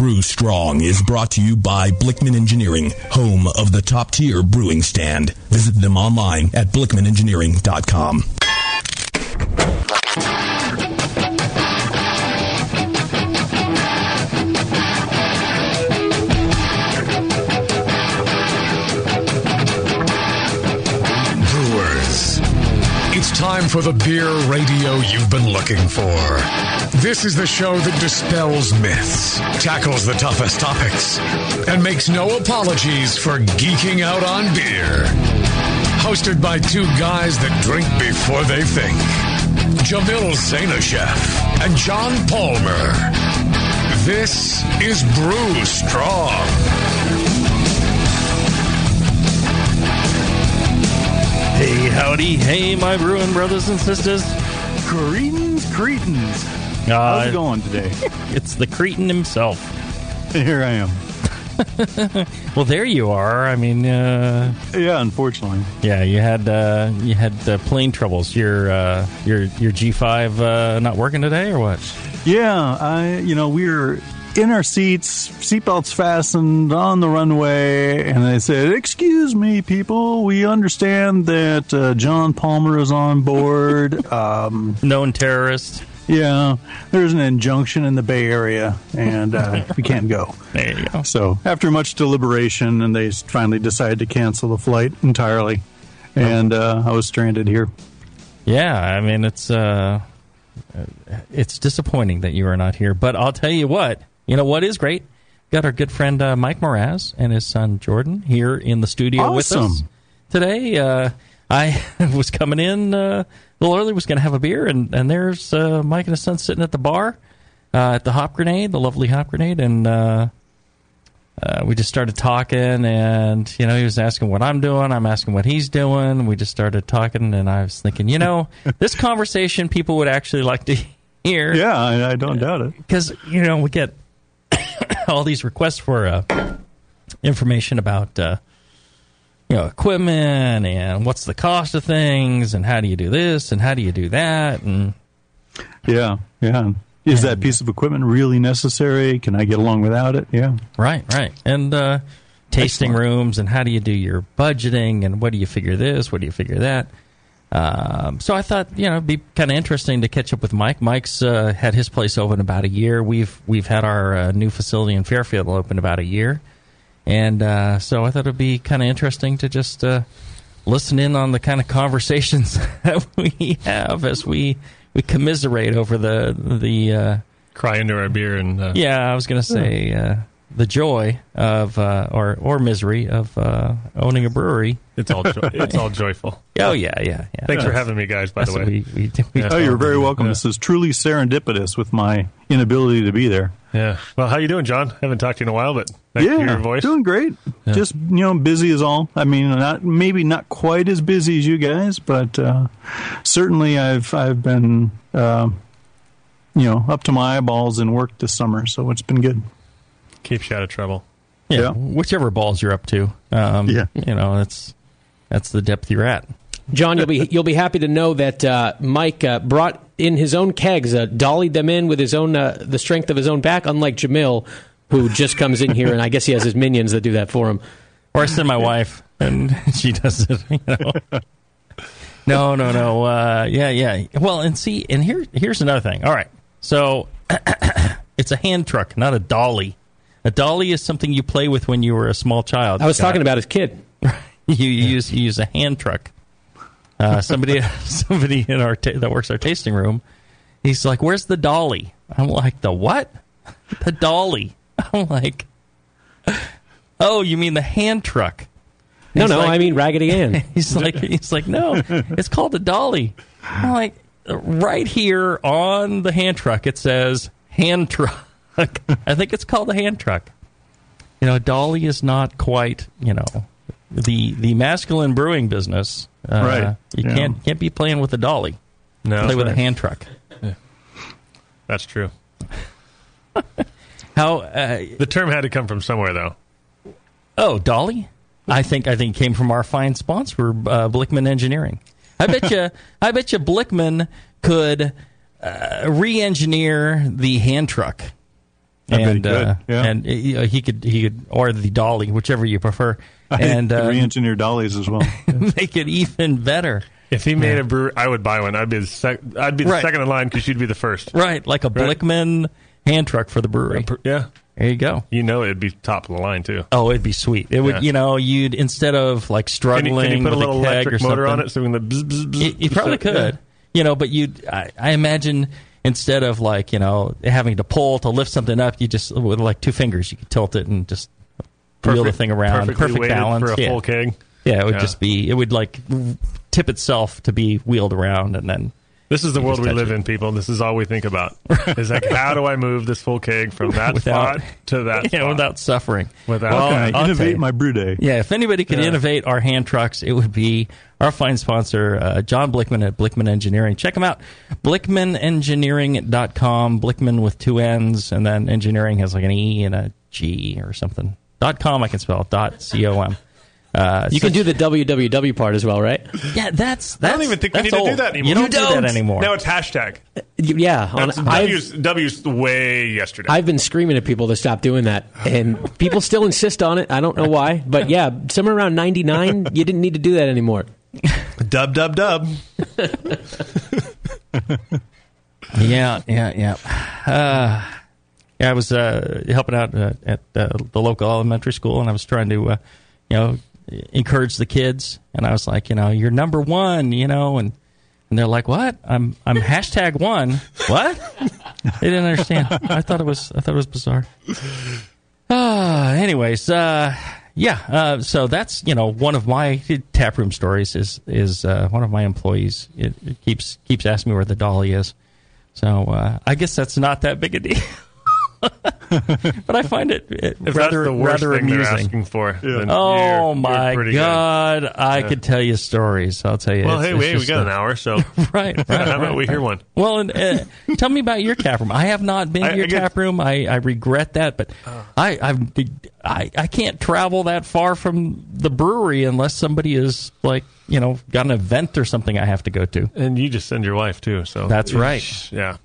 Brew Strong is brought to you by Blickman Engineering, home of the top tier brewing stand. Visit them online at blickmanengineering.com. Brewers. It's time for the beer radio you've been looking for. This is the show that dispels myths, tackles the toughest topics, and makes no apologies for geeking out on beer. Hosted by two guys that drink before they think Jamil Zainasheff and John Palmer. This is Brew Strong. Hey, howdy. Hey, my brewing brothers and sisters. Cretans, Cretans. Uh, How's it going today? It's the Cretan himself. Here I am. Well, there you are. I mean, uh, Yeah, unfortunately. yeah, you had uh, you had uh, plane troubles. Your uh, your your G five uh, not working today, or what? Yeah, I you know we're in our seats, seatbelts fastened on the runway, and they said, "Excuse me, people, we understand that uh, John Palmer is on board." um, Known terrorist. Yeah, there's an injunction in the Bay Area, and uh, we can't go. There you go. So after much deliberation, and they finally decided to cancel the flight entirely, and uh, I was stranded here. Yeah, I mean it's uh, it's disappointing that you are not here, but I'll tell you what. You know what is great? Got our good friend uh, Mike Mraz and his son Jordan here in the studio with us Awesome. today. Uh, I was coming in uh, a little early, was going to have a beer, and and there's uh, Mike and his son sitting at the bar uh, at the Hop Grenade, the lovely Hop Grenade, and. Uh, uh, we just started talking, and you know, he was asking what I'm doing. I'm asking what he's doing. We just started talking, and I was thinking, you know, this conversation people would actually like to hear. Yeah, I, I don't doubt it. because you know we get all these requests for uh, information about uh, you know equipment and what's the cost of things and how do you do this and how do you do that and Yeah, yeah. Is that piece of equipment really necessary? Can I get along without it? Yeah. Right, right. And uh, tasting rooms and how do you do your budgeting and what do you figure this, what do you figure that. Um, so I thought, you know, it'd be kind of interesting to catch up with Mike. Mike's uh, had his place open about a year. We've we've had our uh, new facility in Fairfield open about a year, and uh, so I thought it'd be kind of interesting to just uh, listen in on the kind of conversations that we have as we we commiserate over the the uh, cry into our beer and uh, yeah, I was going to say uh, the joy of uh, or or misery of uh, owning a brewery. it's all jo- it's all joyful. Oh yeah, yeah, yeah. Thanks for having me, guys. By That's the way, we, we, we Oh, you're very welcome. Yeah. This is truly serendipitous with my inability to be there. yeah. Well, how you doing, John? I haven't talked to you in a while, but nice to hear yeah, your voice. doing great. Just you know, busy as all. I mean, not maybe not quite as busy as you guys, but uh, certainly I've I've been uh, you know up to my eyeballs in work this summer, so it's been good. Keeps you out of trouble. yeah, yeah. whichever balls you're up to. Um, Yeah. you know that's that's the depth you're at. John, you'll be you'll be happy to know that uh, Mike uh, brought in his own kegs, uh, dollied them in with his own uh, the strength of his own back. Unlike Jamil, who just comes in here and I guess he has his minions that do that for him. Or I send my wife and she does it. You know. No, no, no. Uh, yeah, yeah. Well, and see, and here, here's another thing. All right, so it's a hand truck, not a dolly. A dolly is something you play with when you were a small child. I was Scott. talking about his kid. you, you use you use a hand truck. Uh, somebody somebody in our ta- that works our tasting room, he's like, "Where's the dolly?" I'm like, "The what? The dolly?" I'm like, "Oh, you mean the hand truck?" No, He's no, like- I mean Raggedy Ann. He's like, he's like, no, it's called a dolly. I'm like, right here on the hand truck, it says hand truck. Truck. I think it's called a hand truck. You know, Dolly is not quite. You know, the the masculine brewing business. Uh, Right. You Yeah. can't can't be playing with a dolly. No, Play with a hand truck. That's true. How? Uh, The term had to come from somewhere, though. oh, dolly. I think I think it came from our fine sponsor, uh, Blickman Engineering. I bet you. I bet you Blickman could uh, re-engineer the hand truck. I he and uh, yeah. and uh, he could he could or the dolly, whichever you prefer, and I uh, re-engineer dollies as well. make it even better. If he made a brewery, I would buy one. I'd be the sec- I'd be the Right. second in line because you'd be the first. Right, like a Right. Blickman hand truck for the brewery. Yeah, There you go. you know it'd be top of the line too. Oh, it'd be sweet. It would, Yeah. you know, you'd instead of like Can struggling you, can you put a little keg electric or motor on it so we can the bzz, bzz, bzz, You, you probably yeah. could, you know, but you, I, I imagine instead of like you know having to pull to lift something up, you just with like two fingers you could tilt it and just wheel the thing around. Perfect balance for a yeah. full keg. Yeah, it would Yeah. just be. It would like tip itself to be wheeled around and then. This is the You world we live it. in, people. This is all we think about. Is like, how do I move this full keg from that Without- spot to that Yeah, spot? without suffering. Without- Well, Can I I'll innovate you. my brew day? Yeah, if anybody could Yeah. innovate our hand trucks, it would be our fine sponsor, uh, John Blickman at Blickman Engineering. Check him out, blickmanengineering.com, Blickman with two N's, and then engineering has like an E and a G or something. Dot com, I can spell dot C-O-M. Uh, You can do the www part as well, right? yeah, that's, that's I don't even think we that's need to do that anymore. You don't You do don't. that anymore. Now it's hashtag. Yeah, on, I've, W's, W's way yesterday. I've been screaming at people to stop doing that, and people still insist on it. I don't know why, but yeah, somewhere around ninety nine, you didn't need to do that anymore. dub dub dub. Yeah, yeah, yeah. Uh, yeah, I was uh, helping out uh, at uh, the local elementary school, and I was trying to, uh, you know, encourage the kids. And I was like, you know, you're number one, you know, and and they're like, what? I'm I'm hashtag one. What? They didn't understand. I thought it was I thought it was bizarre. Ah, anyways, uh, yeah. Uh, so that's you know one of my taproom stories is is uh, one of my employees it, it keeps keeps asking me where the dolly is. So uh, I guess that's not that big a deal. but I find it, it If rather that's the worst rather thing they're amusing. asking for, then Oh you're- you're my good. god! I Yeah. could tell you stories. I'll tell you. Well, It's- hey, it's wait, we got a- an hour, so right, right. how about right, we hear one? Well, and, uh, tell me about your tap room. I have not been I- to your I get- tap room. I, I regret that, but I, I've, I I can't travel that far from the brewery unless somebody is like you know got an event or something I have to go to. And you just send your wife too, so That's right. Yeah,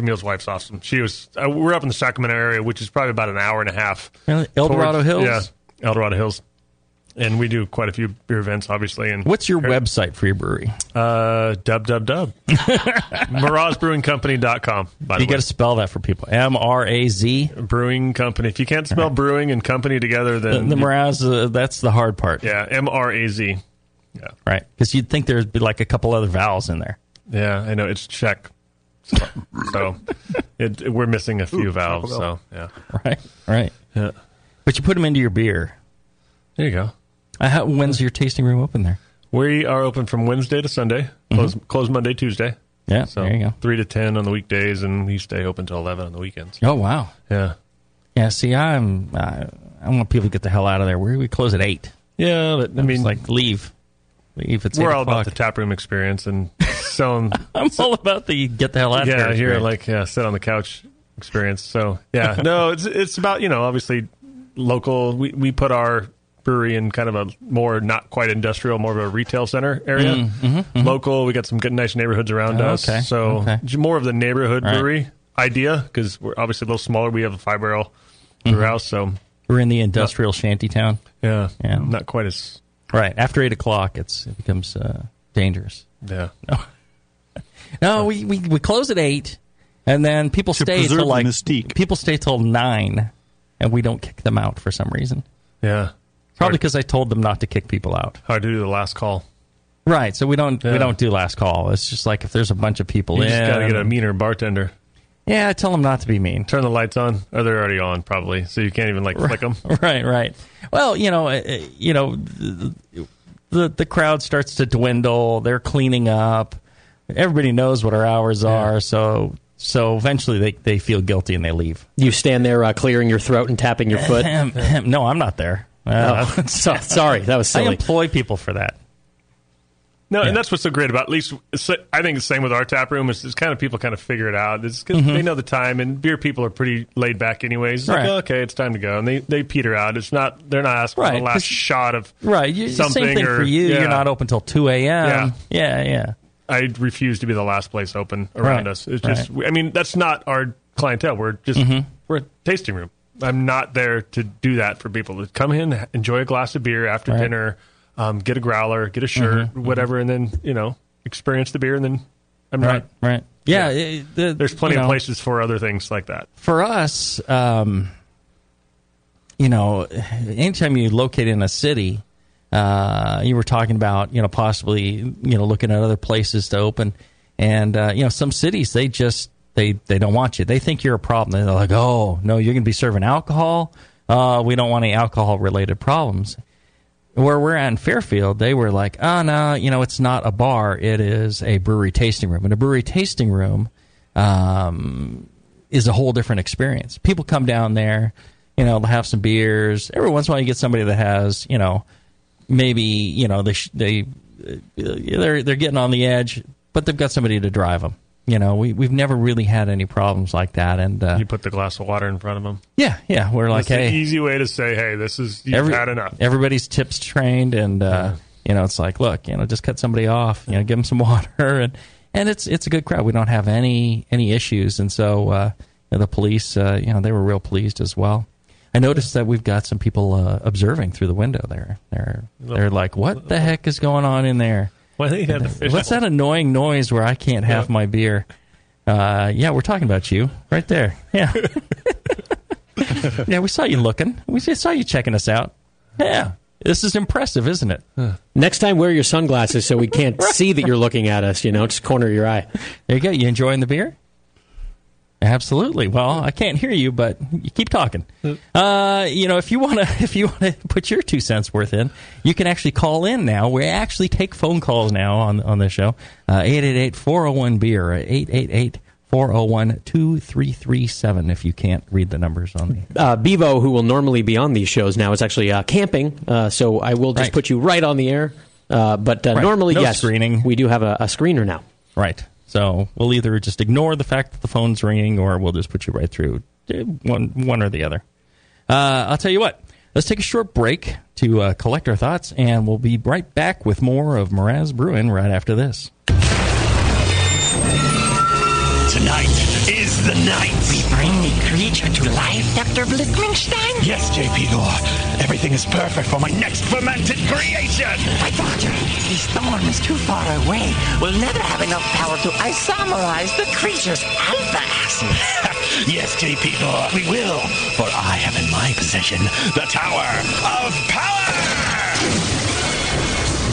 Jamil's wife's awesome. She was. Uh, we're up in the Sacramento area, which is probably about an hour and a half. Really? El Dorado Hills? Yeah, El Dorado Hills, and we do quite a few beer events, obviously. And What's your website for your brewery? Uh, dub dub dub. MrazBrewingCompany.com. By the You got to spell that for people. M R A Z. brewing company. If you can't spell brewing and company together, then the you- Mraz, uh, that's the hard part, yeah, M R A Z. Yeah, right? Because you'd think there'd be like a couple other vowels in there. yeah, I know it's Czech. So, so it, we're missing a few valves. So yeah, Right, right. yeah. But you put them into your beer. There you go. Uh, how, when's your tasting room open there? We are open from Wednesday to Sunday. Close close Monday, Tuesday. Yeah, So there you go. three to ten on the weekdays, and we stay open till eleven on the weekends. Oh wow. Yeah, Yeah. See, I'm. Uh, I want people to get the hell out of there. We we close at eight. yeah. But I I mean, mean, like leave, leave. It's we're all about the tap room experience and selling I'm all about the get the hell out of yeah, here. like yeah, sit on the couch experience. So yeah, no, it's it's about you know obviously local. We we put our brewery in kind of a more not quite industrial, more of a retail center area. Mm, mm-hmm, mm-hmm. Local, we got some good nice neighborhoods around Mm, Oh, us. okay, So okay. more of the neighborhood Right. brewery idea because we're obviously a little smaller. We have a five barrel brew mm-hmm. house, so We're in the industrial shanty town. yeah, Yeah. not quite as Right after eight o'clock, it's it becomes uh, dangerous. yeah. No, we, we we close at eight, and then people To stay preserve till the like mystique. people stay till nine, and we don't kick them out for some reason. Yeah, Probably because I told them not to kick people out. hard to do the last call. Right. So we don't Yeah. we don't do last call. It's just like if there's a bunch of people You in. just got to get a meaner bartender. Yeah, tell them not to be mean. Turn the lights on, or they're already on probably, so you can't even like flick them. Right, right. Well, you know, uh, uh, you know, the, the the crowd starts to dwindle. They're cleaning up. Everybody knows what our hours are, so So eventually they, they feel guilty and they leave. You stand there uh, clearing your throat and tapping your foot. Ahem, ahem. no, I'm not there. Uh, Oh, so- sorry, that was I silly. employ people for that. No, Yeah. and that's what's so great about. At least I think the same with our tap room. Is, is kind of people kind of figure it out. It's 'cause Mhm. they know the time, and beer people are pretty laid back anyways. It's like, oh, okay, it's time to go, and they they peter out. It's not they're not asking for the last shot of Right. You, something. same thing or, for you. yeah. You're not open till 2 a.m. Yeah. Yeah, yeah. I refuse to be the last place open around Right, us. It's just, I mean, that's not our clientele. We're just Mhm. we're a tasting room. I'm not there to do that for people to come in, enjoy a glass of beer after Right. dinner, um, get a growler, get a shirt, Mhm, whatever, and then you know experience the beer, and then I'm Right, not. right. Yeah, it- the- There's plenty of know, places for other things like that. For us, um, you know, anytime you locate in a city, uh, you were talking about, you know, possibly, you know, looking at other places to open, and uh, you know, some cities they just they they don't want you. They think you're a problem. They're like, oh no, you're going to be serving alcohol. Uh, we don't want any alcohol related problems. Where we're at in Fairfield, they were like, oh no, you know, it's not a bar. It is a brewery tasting room, and a brewery tasting room. Um, is a whole different experience. People come down there, you know, they'll have some beers. Every once in a while, you get somebody that has, you know, maybe you know they they uh, they're they're getting on the edge, but they've got somebody to drive them. You know, we we've never really had any problems like that, and uh, You put the glass of water in front of them. yeah, yeah, we're like, That's hey, easy way to say, hey, this is you've every- had enough. Everybody's tips trained, and uh, you know, it's like, look, you know, just cut somebody off, you know, give them some water, and and it's it's a good crowd. We don't have any any issues, and so uh, you know, the police, uh, you know, they were real pleased as well. I noticed that we've got some people uh, observing through the window there. They're they're like, what the heck is going on in there? Well, they had the What's that annoying noise where I can't have Yeah. my beer? Uh, yeah, we're talking about you right there. Yeah. yeah, we saw you looking. We saw you checking us out. Yeah. This is impressive, isn't it? Next time, wear your sunglasses so we can't see that you're looking at us. You know, just corner your eye. There you go. You enjoying the beer? Absolutely. Well, I can't hear you, but you keep talking. Uh, you know, if you want to, if you want to put your two cents worth in, you can actually call in now. We actually take phone calls now on on this show. Uh, Eight eight eight four zero one beer. Eight eight eight four zero one two three three seven. If you can't read the numbers on the Uh, Bevo, who will normally be on these shows now, is actually uh, camping. Uh, so I will just Right. put you right on the air. Uh, but uh, Right. normally, No yes, screening. we do have a, a screener now. Right. So we'll either just ignore the fact that the phone's ringing, or we'll just put you right through Eh, one one or the other. Uh, I'll tell you what. Let's take a short break to uh, collect our thoughts, and we'll be right back with more of Mraz Brewing right after this. Tonight is the night. We bring the creature to life, Dr. Blickmanstein? Yes, JP Gore. Everything is perfect for my next fermented creation. My doctor, the storm is too far away. We'll never have enough power to isomerize the creature's alpha acid. yes, JP Gore, we will. For I have in my possession the Tower of Power.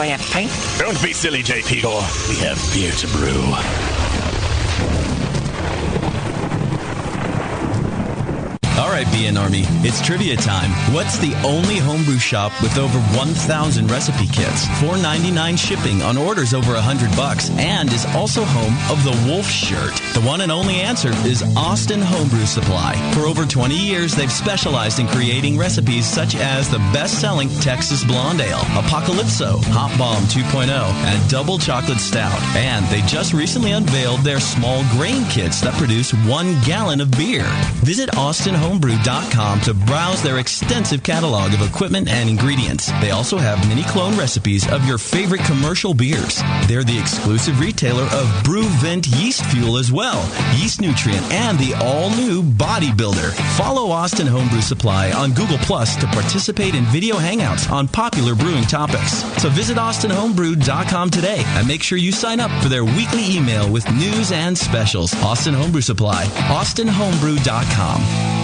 a pint. Don't be silly, JP Gore. We have beer to brew. All right, BN Army, it's trivia time. What's the only homebrew shop with over 1,000 recipe kits, 4.99 shipping on orders over 100 bucks, and is also home of the Wolf Shirt? The one and only answer is Austin Homebrew Supply. For over 20 years, they've specialized in creating recipes such as the best-selling Texas Blonde Ale, Apocalypso, Hot Bomb 2.0, and Double Chocolate Stout. And they just recently unveiled their small grain kits that produce one gallon of beer. Visit Austin Home austinhomebrew.com to browse their extensive catalog of equipment and ingredients. They also have mini clone recipes of your favorite commercial beers. They're the exclusive retailer of BrewVent yeast fuel as well, yeast nutrient, and the all-new Bodybuilder. Follow Austin Homebrew Supply on Google Plus to participate in video hangouts on popular brewing topics. So visit austinhomebrew.com today and make sure you sign up for their weekly email with news and specials. Austin Homebrew Supply, austinhomebrew.com.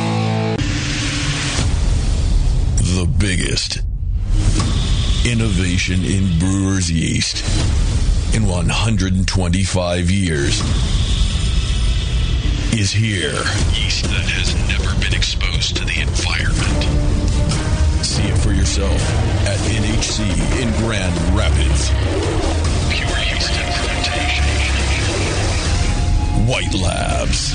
The biggest innovation in brewer's yeast in 125 years is here. Yeast that has never been exposed to the environment. See it for yourself at NHC in Grand Rapids. Pure yeast and fermentation. White Labs.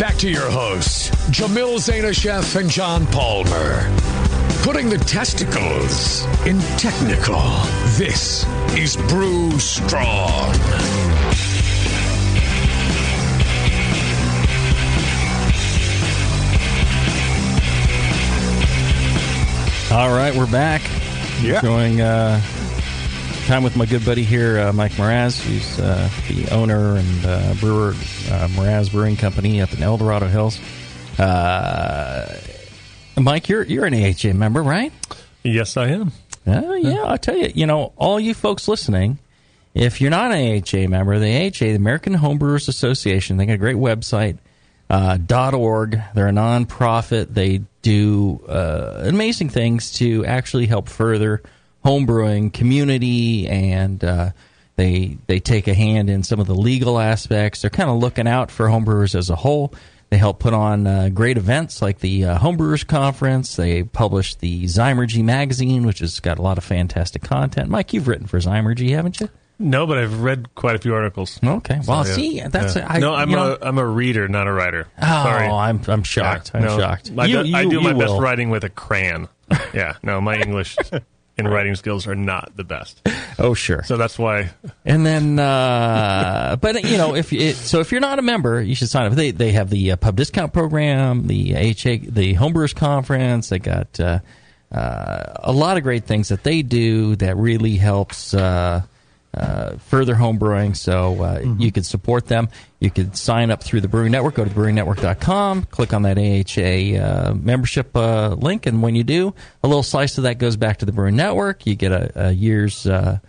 Back to your hosts, Jamil Zainasheff and John Palmer. Putting the testicles in technical. This is Brew Strong. All right, we're back. Yeah. Enjoying uh, time with my good buddy here, uh, Mike Mraz, who's uh, the owner and uh, brewer, uh, Mraz Brewing Company up in El Dorado Hills. Uh, Mike, you're you're an AHA member, right? Yes, I am. Oh, yeah, I'll tell you. You know, all you folks listening, if you're not an AHA member, the AHA, the American Homebrewers Association, they got a great website. Uh, .org. They're a nonprofit. They do uh, amazing things to actually help further homebrewing community, and uh, they they take a hand in some of the legal aspects. They're kind of looking out for homebrewers as a whole. They help put on uh, great events like the uh, Homebrewers Conference. They publish the Zymurgy magazine, which has got a lot of fantastic content. Mike, you've written for Zymurgy, haven't you? No, but I've read quite a few articles. Okay, well, So, see, that's yeah. I, no. I'm you a know- am a reader, not a writer. Oh, Sorry. I'm I'm shocked. I'm no. shocked. I, You- do, I do my you best will. writing with a crayon. yeah, no, my English and writing skills are not the best. Oh, sure. So that's why. And then, uh, but you know, if it, so, if you're not a member, you should sign up. They they have the uh, pub discount program, the HA, the Homebrewers Conference. They got uh, uh, a lot of great things that they do that really helps. Uh, further homebrewing, so uh, you could support them. You could sign up through the Brewing Network. Go to brewingnetwork.com, click on that AHA uh, membership uh, link, and when you do, a little slice of that goes back to the Brewing Network. You get a, a year's uh,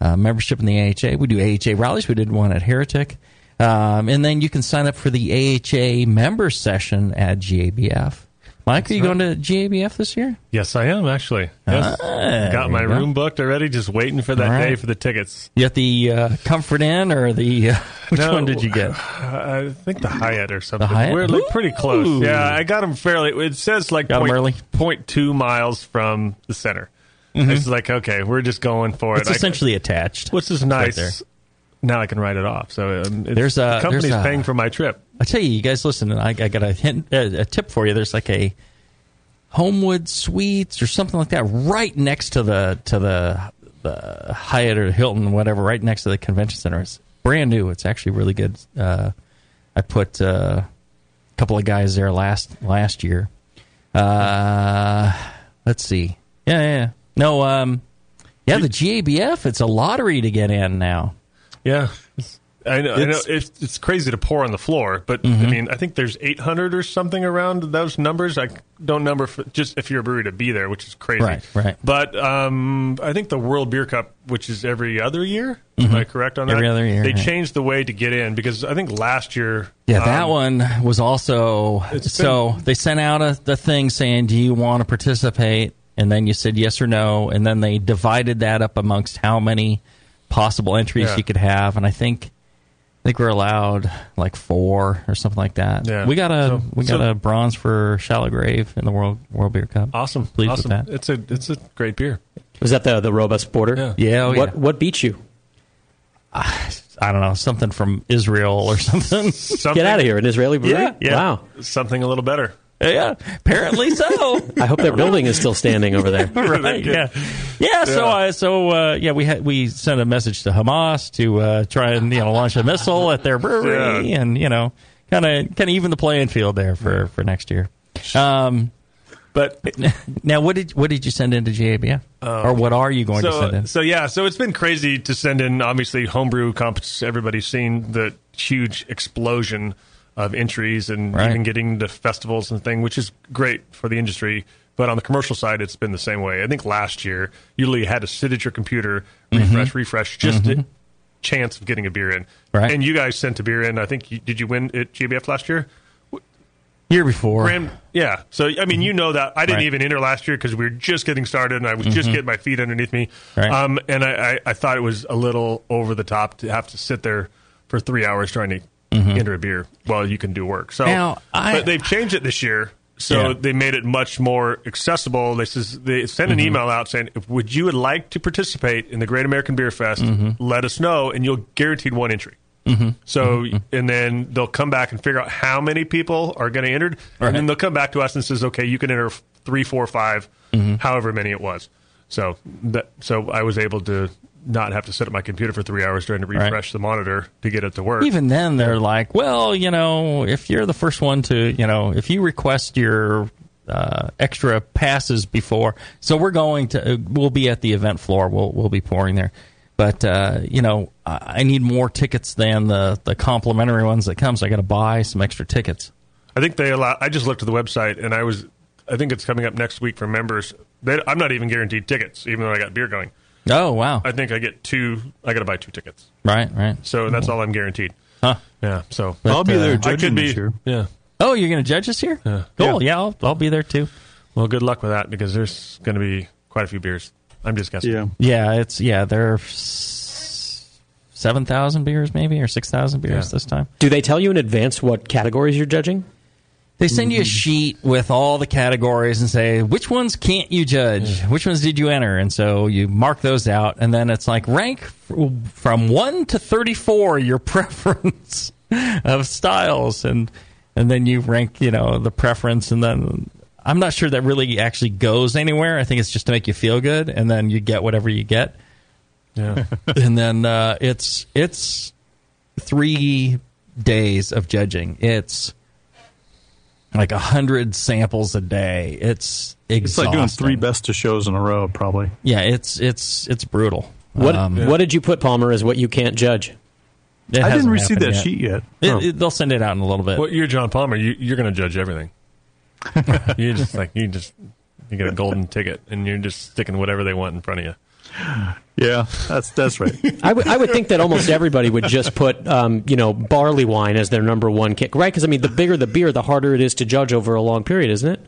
uh, membership in the AHA. We do AHA rallies. We did one at Heretic. Um, and then you can sign up for the AHA member session at GABF. Mike, are you right. going to GABF this year? Yes, I am actually. Yes. Ah, Got my go. room booked already, just waiting for that right. day for the tickets. You got the uh, Comfort Inn or the uh, which No, one did you get? I think the Hyatt or something. The Hyatt? We're like pretty close. Yeah, I got them fairly. It says like Got point, early? point two miles from the center. Mhm. It's like okay, we're just going for It's it. It's essentially attached. which is right nice. there. now I can write it off. So um, it's, There's a- the company's there's a- paying for my trip. I tell you, you guys listen. I, I got a hint, uh, a tip for you. There's like a Homewood Suites or something like that right next to the to the the Hyatt or Hilton, whatever, right next to the convention center. It's brand new. It's actually really good. Uh, I put uh, a couple of guys there last last year. Uh, let's see. Yeah, yeah. yeah. No, um, yeah, the GABF. It's a lottery to get in now. Yeah. I know, I know It's- it's, it's crazy to pour on the floor, but I Mhm. mean, I think there's 800 or something around those numbers. I don't number for, just if you're a brewery to be there, which is crazy. Right, right. But um, I think the World Beer Cup, which is every other year, am I correct on that? Mm-hmm. Every other year, They yeah. changed the way to get in because I think last year. Yeah, that um, one was also It's so they sent out a the thing saying, "Do you want to participate?" And then you said yes or no, and then they divided that up amongst how many possible entries Yeah. you could have, and I think I think we're allowed like four or something like that. Yeah. We got a So- we got so- a bronze for Shallow Grave in the World World Beer Cup. Awesome, pleased awesome. with that. It's a it's a great beer. Was that the the robust porter? Yeah. Yeah, oh, what yeah. what beat you? I don't know something from Israel or something. Get out of here, an Israeli brewery. Yeah, yeah. Wow. Something a little better. Yeah, apparently so. I hope their building is still standing over there. right. Yeah. Yeah. So, Yeah. uh, so uh, yeah, we had we sent a message to Hamas to uh, try and you know launch a missile at their brewery, and you know, kind of kind of even the playing field there for for next year. Um, but now, what did what did you send into GABF, or what are you going so, to send in? So yeah, so it's been crazy to send in. Obviously, homebrew comps. Everybody's seen the huge explosion of entries and Right. even getting to festivals and thing, which is great for the industry. But on the commercial side, it's been the same way. I think last year you literally had to sit at your computer, refresh, refresh, just a chance of getting a beer in. Right. And you guys sent a beer in. I think you, did you win at GABF last year? Year before, yeah. So I mean, you know that I didn't Right. even enter last year because we were just getting started, and I was just Mhm. getting my feet underneath me. Right. Um, and I, I, I thought it was a little over the top to have to sit there for three hours trying to enter a beer while you can do work. So, Mm-hmm. Now, I- but they've changed it this year. So Yeah. they made it much more accessible. They says they sent an Mhm. email out saying, "If would you would like to participate in the Great American Beer Fest? Mm-hmm. Let us know, and you'll guaranteed one entry." Mhm. So, and then they'll come back and figure out how many people are going to enter, Right. and then they'll come back to us and says, "Okay, you can enter three, four, five, Mm-hmm. however many it was." So that so I was able to not have to sit at my computer for three hours trying to Right. refresh the monitor to get it to work. Even then, they're like, well, you know, if you're the first one to, you know, if you request your uh, extra passes before, so we're going to, uh, we'll be at the event floor. We'll we'll be pouring there, but uh, you know, I I need more tickets than the the complimentary ones that come. So I got to buy some extra tickets. I think they allow. I just looked at the website and I was. I think it's coming up next week for members. They, I'm not even guaranteed tickets, even though I got beer going. Oh wow! I think I get two. I got to buy two tickets. Right, right. So that's all I'm guaranteed. Huh? Yeah. So I'll be there uh, I judging could be. this year. Yeah. Oh, you're going to judge us here? Yeah. Cool. Yeah, I'll, I'll be there too. Well, good luck with that because there's going to be quite a few beers. I'm just guessing. Yeah. Yeah, it's yeah. There are seven thousand beers, maybe, or six thousand beers Yeah. this time. Do they tell you in advance what categories you're judging? They send you a sheet with all the categories and say which ones can't you judge, which ones did you enter, and so you mark those out, and then it's like rank from one to thirty-four your preference of styles, and and then you rank you know the preference, and then I'm not sure that really actually goes anywhere. I think it's just to make you feel good, and then you get whatever you get. Yeah. and then uh, it's it's three days of judging. It's like a hundred samples a day. It's exhausting. It's like doing three best of shows in a row, probably. Yeah, it's it's it's brutal. What Um, What did you put, Palmer, as what you can't judge? It I didn't receive happened that sheet yet. It- Oh. it- they'll send it out in a little bit. Well, you're John Palmer. You, you're going to judge everything. you just like you just you get a golden ticket and you're just sticking whatever they want in front of you. Yeah, that's that's right. I would think that almost everybody would just put um, you know barley wine as their number one kick, right? Because I mean, the bigger the beer, the harder it is to judge over a long period, isn't it?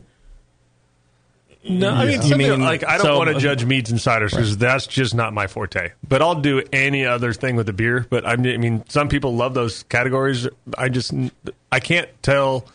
No, I mean, You mean- like I don't so- want to judge meads and ciders because that's just not my forte. But I'll do any other thing with the beer. But I mean, I mean, some people love those categories. I just I can't tell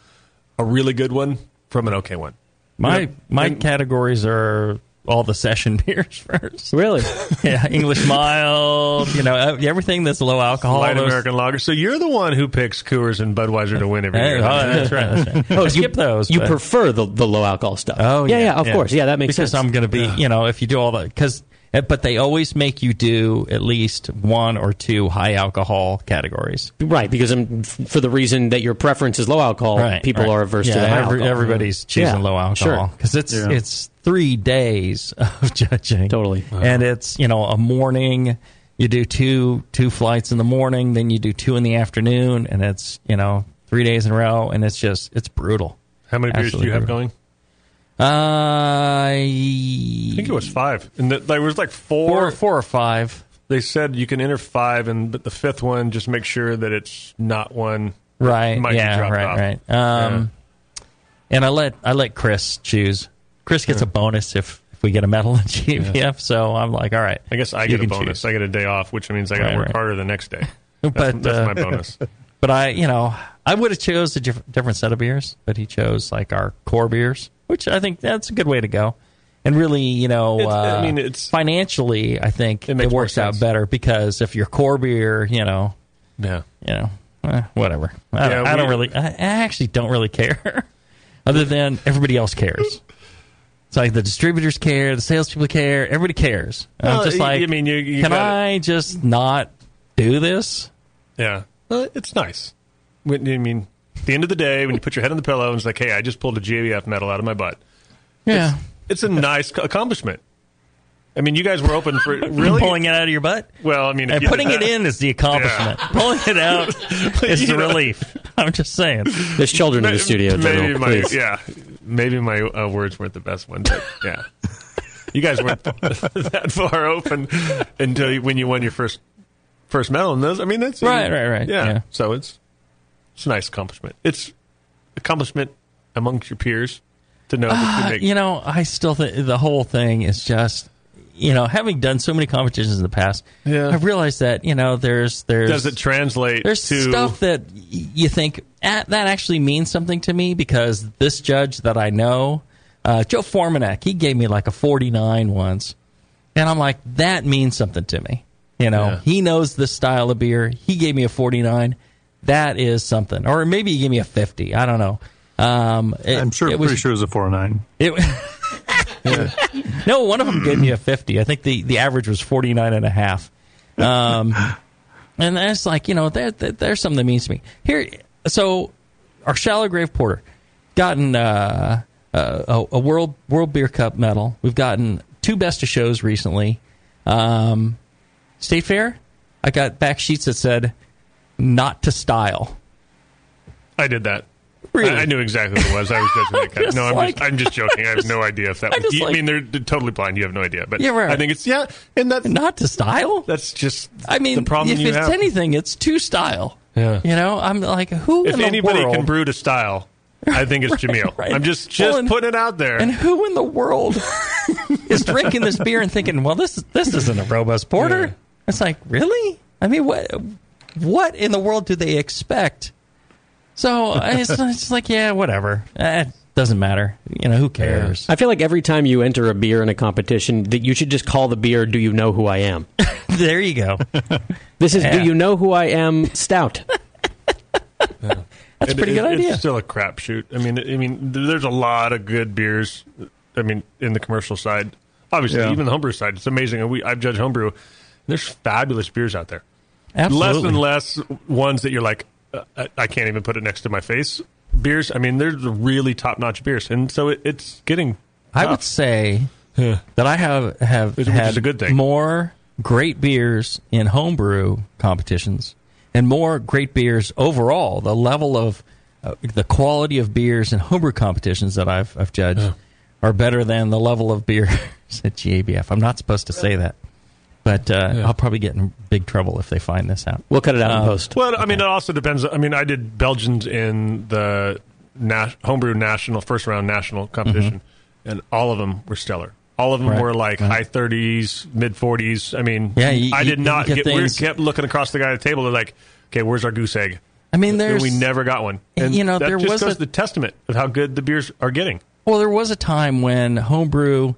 a really good one from an okay one. My You know, my and- categories are all the session beers first. Really? yeah, English mild. You know, uh, everything that's low alcohol. light those- American lager. So you're the one who picks Coors and Budweiser to win every year. oh, that's right. That's right. Oh, I you- skip those. You but- prefer the the low alcohol stuff? Oh yeah, yeah, yeah, of course, yeah, that makes because sense. I'm going to be, you know, if you do all that, because, Eh, but they always make you do at least one or two high alcohol categories. Right, because I'm, for the reason that your preference is low alcohol, Right, people right. are averse yeah, to that. every- Everybody's choosing Yeah, low alcohol Sure. because it's Yeah. it's three days of judging, Totally. and it's you know a morning. You do two two flights in the morning, then you do two in the afternoon, and it's you know three days in a row, and it's just it's brutal. How many beers do you have brutal. going? Uh, I think it was five, and the, there was like four, four, four or five. They said you can enter five, and but the fifth one just make sure that it's not one. Right. Yeah. Right. off. Right. Um, and I let I let Chris choose. Chris gets Yeah. a bonus if if we get a medal in GABF. So I'm like, all right. I guess I get a bonus. choose. I get a day off, which means I got to Right, work right. harder the next day. That's, But that's uh, my bonus. But I, you know, I would have chose a diff- different set of beers, but he chose like our core beers, which I think that's a good way to go. And really, you know, It's- I uh, mean, it's- financially, I think it, more works out better because if your core beer, you know, Yeah. you know, eh, whatever. I, don't, Yeah, I don't really, I, I actually don't really care, other than everybody else cares. It's like the distributors care, the salespeople care, everybody cares. And Well, I'm just like, I mean, you- you can I just not do this? Yeah, well, it's nice. I mean, the end of the day, when you put your head on the pillow and it's like, "Hey, I just pulled a GABF medal out of my butt," Yeah. it's a nice accomplishment. I mean, you guys were open for really Pulling it out of your butt? Well, I mean, if And you putting it in is the accomplishment. Pulling it out is You the know. relief. I'm just saying. There's children in the studio. Maybe General, my please. yeah, maybe my uh, words weren't the best ones, but yeah, you guys weren't that far open until you, when you won your first first medal in those. I mean, that's Right, right, right. Yeah. Yeah. so it's it's a nice accomplishment. It's accomplishment amongst your peers to know that you Uh, make. you know, I still think the whole thing is just, you know, having done so many competitions in the past, Yeah. I've realized that you know, there's there's Does it translate there's to stuff that you think ah, that actually means something to me because this judge that I know, uh, Joe Formanek, he gave me like a 49 once, and I'm like, that means something to me. You know, Yeah. he knows the style of beer. He gave me a 49. That is something, or maybe he gave me a 50. I don't know. Um, it- I'm sure, it was pretty sure it was a four oh nine. it, no, one of them gave me a 50. I think the, the average was 49 and a half. Um, and that's like, you know, there, there- there's something that means to me. Here, so our Shallow Grave Porter gotten uh, uh, a, a World World Beer Cup medal. We've gotten two best of shows recently. Um, State Fair, I got back sheets that said not to style. I did that. Really? I, I knew exactly what it was. I was judging that guy. Just No, I'm like- just I'm just joking. I have no idea if that I was. just you- I like- mean, they're, they're totally blind. You have no idea. But Yeah, right. I think it's yeah, and that's Not to style? that's just I mean, the problem if you it's have. anything, it's to style. Yeah. You know, I'm like, who if in the anybody world? can brew to style, I think it's Jamil. right. I'm just just Well, and- putting it out there. And who in the world is drinking this beer and thinking, "Well, this this isn't a robust porter"? It's like, really? I mean, what what in the world do they expect? So it's, it's like, yeah, whatever. Eh, It doesn't matter. You know, who cares? I feel like every time you enter a beer in a competition, that you should just call the beer "Do you know who I am?" there you go. This is Yeah. "Do you know who I am?" Stout. That's a pretty it- good idea. It's still a crapshoot. I mean, I mean, there's a lot of good beers. I mean, in the commercial side, obviously, Yeah. even the homebrew side, it's amazing. And we, I've judged homebrew. There's fabulous beers out there. Absolutely. Less and less ones that you're like, uh, I, can't even put it next to my face. Beers. I mean, there's really top notch beers, and so it, it's getting. I would say that I have have Which had a good thing. more great beers in homebrew competitions and more great beers overall. The level of uh, the quality of beers in homebrew competitions that I've I've judged are better than the level of beer at GABF. I'm not supposed to say that. But uh, I'll probably get in big trouble if they find this out. We'll cut it out in Um, post. Well, I mean, it also depends. I mean, I did Belgians in the nas- homebrew national first round national competition, and all of them were stellar. All of them Mm-hmm. Right, were like right. high thirties, mid forties. I mean, Yeah, you- I did you not get get. we things- kept looking across the guy at the table. They're like, "Okay, where's our goose egg?" I mean, there's And we never got one. And You know, that there just was goes a- the testament of how good the beers are getting. Well, there was a time when homebrew,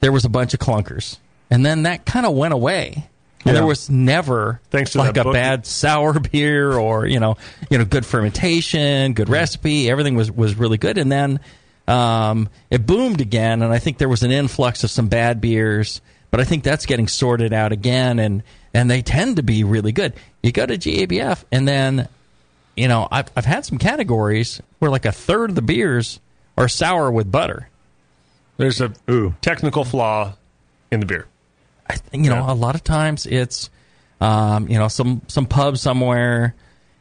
there was a bunch of clunkers, and then that kind of went away. And Yeah. there was never Thanks to like a book. bad sour beer or you know you know good fermentation, good recipe. Everything was was really good, and then um, it boomed again. And I think there was an influx of some bad beers, but I think that's getting sorted out again, and and they tend to be really good. You go to GABF, and then you know I've I've had some categories where like a third of the beers are sour with butter. There's a technical flaw in the beer. You know, a lot of times it's, um, you know, some some pub somewhere,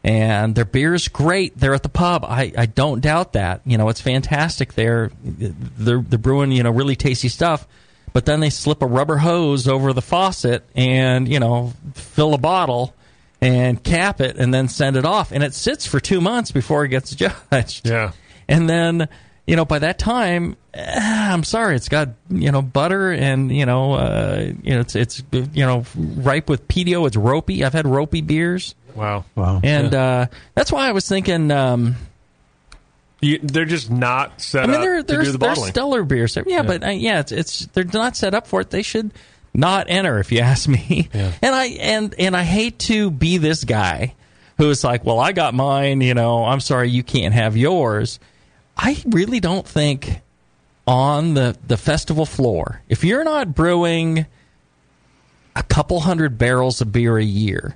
and their beer is great. They're at the pub. I, I don't doubt that. You know, it's fantastic. They're they're they're brewing you know really tasty stuff, but then they slip a rubber hose over the faucet and you know fill a bottle and cap it and then send it off, and it sits for two months before it gets judged. Yeah, and then you know by that time eh, i'm sorry it's got you know butter and you know uh, you know it's it's you know ripe with pedio it's ropey. I've had ropey beers. Wow, wow, and uh, that's why i was thinking um, You, they're just not set i mean up there, to do there's the there's bottling. stellar beers. There. yeah, but uh, yeah it's it's they're not set up for it. They should not enter if you ask me. Yeah. and i and and i hate to be this guy who's like well i got mine you know i'm sorry you can't have yours i really don't think on the, the festival floor, if you're not brewing a couple hundred barrels of beer a year,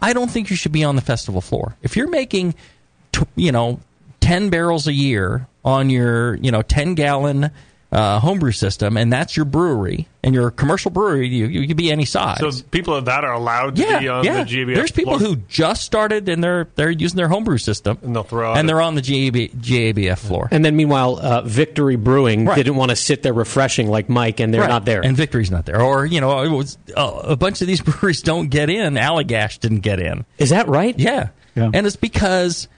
I don't think you should be on the festival floor. If you're making, you know, 10 barrels a year on your, you know, 10 gallon uh, homebrew system, and that's your brewery, and your commercial brewery, you, you could be any size. So people that are allowed to yeah, be on yeah. the GBF There's people floor, who just started and they're they're using their homebrew system, and they'll throw out and a- they're on the GAB, GABF floor. And then meanwhile, uh, Victory Brewing didn't want to sit there refreshing like Mike, and they're Right. not there. and Victory's not there. Or you know, it was, uh, a bunch of these breweries don't get in. Allagash didn't get in. Is that right? Yeah, and it's because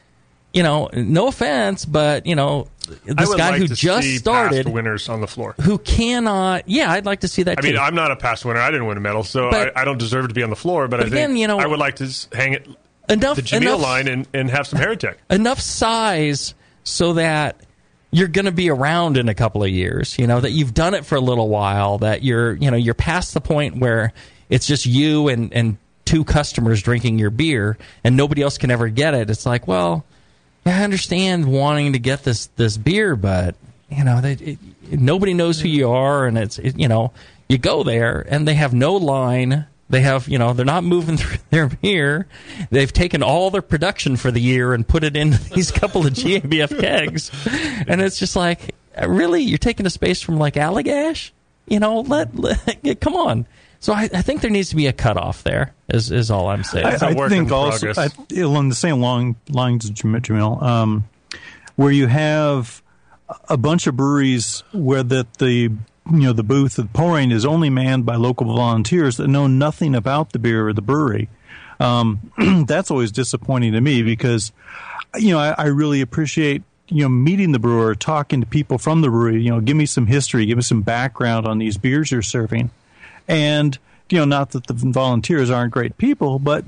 you know, no offense, but you know, this guy like who just started, past winners on the floor. who cannot. Yeah, I'd like to see that. I mean. I'm not a past winner. I didn't win a medal, so But- I, I don't deserve to be on the floor. But, But I again, think you know- I would like to hang it enough the Jamil enough- line and, and have some heretic. enough size so that you're going to be around in a couple of years. You know that you've done it for a little while. That you're you know you're past the point where it's just you and and two customers drinking your beer and nobody else can ever get it. It's like well. I understand wanting to get this this beer, but you know, they, it, nobody knows who you are, and it's it, you know, you go there and they have no line. They have you know, they're not moving through their beer. They've taken all their production for the year and put it into these couple of GABF kegs, and it's just like, really, you're taking a space from like Allagash? You know, let, let come on. So I, I think there needs to be a cutoff there. Is is all I'm saying. I, I think also I, along the same long lines Jamil, um, where you have a bunch of breweries where that the you know the booth the pouring is only manned by local volunteers that know nothing about the beer or the brewery. Um, that's always disappointing to me because you know I, I really appreciate you know meeting the brewer, talking to people from the brewery. You know, give me some history, give me some background on these beers you're serving, and you know not that the volunteers aren't great people, but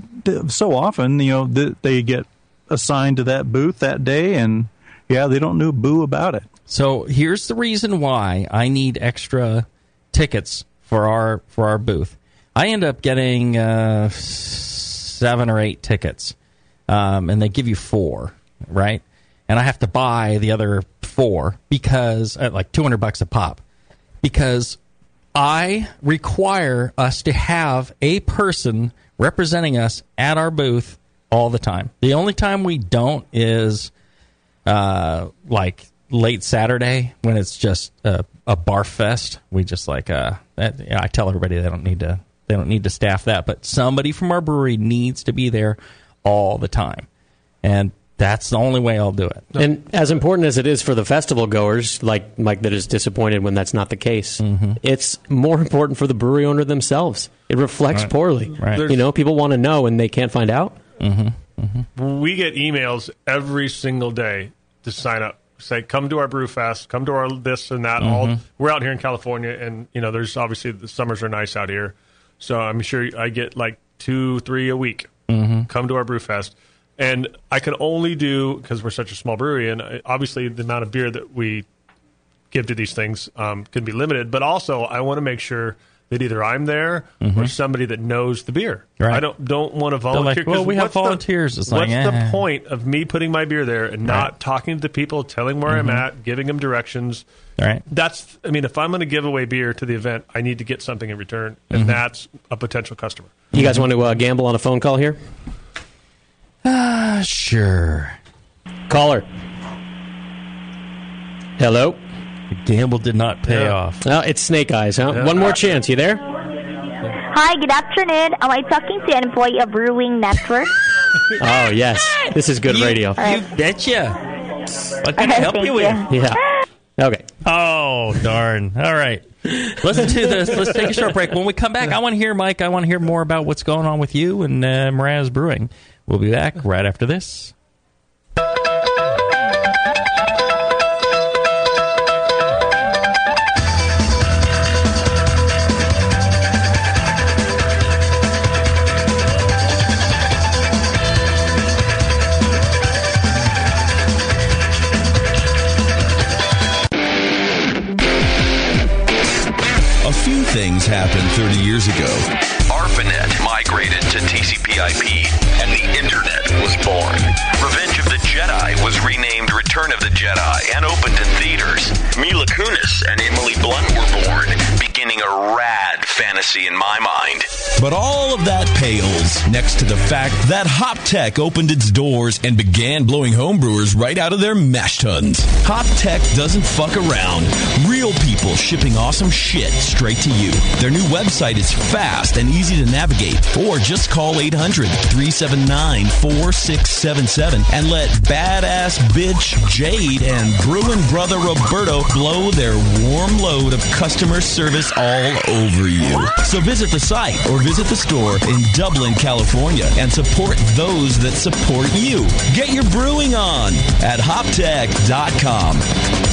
so often you know th- they get assigned to that booth that day, and yeah, they don't know boo about it. So here's the reason why I need extra tickets for our for our booth. I end up getting uh, seven or eight tickets, um, and they give you four, right? And I have to buy the other four because at like two hundred bucks a pop, because I require us to have a person representing us at our booth all the time. The only time we don't is uh, like late Saturday when it's just a, a bar fest. We just like uh, that, I tell everybody they don't need to they don't need to staff that, but somebody from our brewery needs to be there all the time. And That's the only way I'll do it. And as important as it is for the festival goers, like Mike, that is disappointed when that's not the case, Mm-hmm. it's more important for the brewery owner themselves. It reflects Right. poorly. Right. You know, people want to know and they can't find out. Mm-hmm. We get emails every single day to sign up. Say, come to our brew fest, come to our this and that. All Mhm. we're out here in California, and you know, there's obviously the summers are nice out here, so I'm sure I get like two, three a week. Mhm. Come to our brew fest, and I can only do because we're such a small brewery, and uh, obviously the amount of beer that we give to these things um, can be limited. But also, I want to make sure that either I'm there or Mhm. somebody that knows the beer. Right. I don't don't want to They're like, "Well, we have what's the- volunteers." It's like, what's eh. the point of me putting my beer there and not Right. talking to the people, telling where I'm Mhm. at, giving them directions? Right. That's. I mean, if I'm going to give away beer to the event, I need to get something in return, and Mhm. that's a potential customer. You guys want to uh, gamble on a phone call here? Ah, sure. Caller. Hello. The gamble did not pay Yeah. off. Oh, it's Snake Eyes, huh? One more chance. You there? Hi, good afternoon. Am I talking to an employee of Brewing Network? Oh, yes. This is good radio. You betcha. What can I help Thank you with? Yeah. Okay. Oh darn! All right, Listen to this. Let's take a short break. When we come back, I want to hear Mike. I want to hear more about what's going on with you and uh, Mraz Brewing. We'll be back right after this. A few things happened 30 years ago. ARPANET migrated to TCP/IP, and the Internet was born. Was renamed Return of the Jedi and opened in theaters. Mila Kunis and Emily Blunt were born, beginning a rad fantasy in my mind. But all of that pales next to the fact that HopTech opened its doors and began blowing homebrewers right out of their mash tuns. HopTech doesn't fuck around. Real people shipping awesome shit straight to you. Their new website is fast and easy to navigate. Or just call 800 379 4677 and let badass bitch Jade and Bruin brother Roberto blow their warm load of customer service all over you. So visit the site or visit the store in Dublin, California and support those that support you. Get your brewing on at hoptech.com.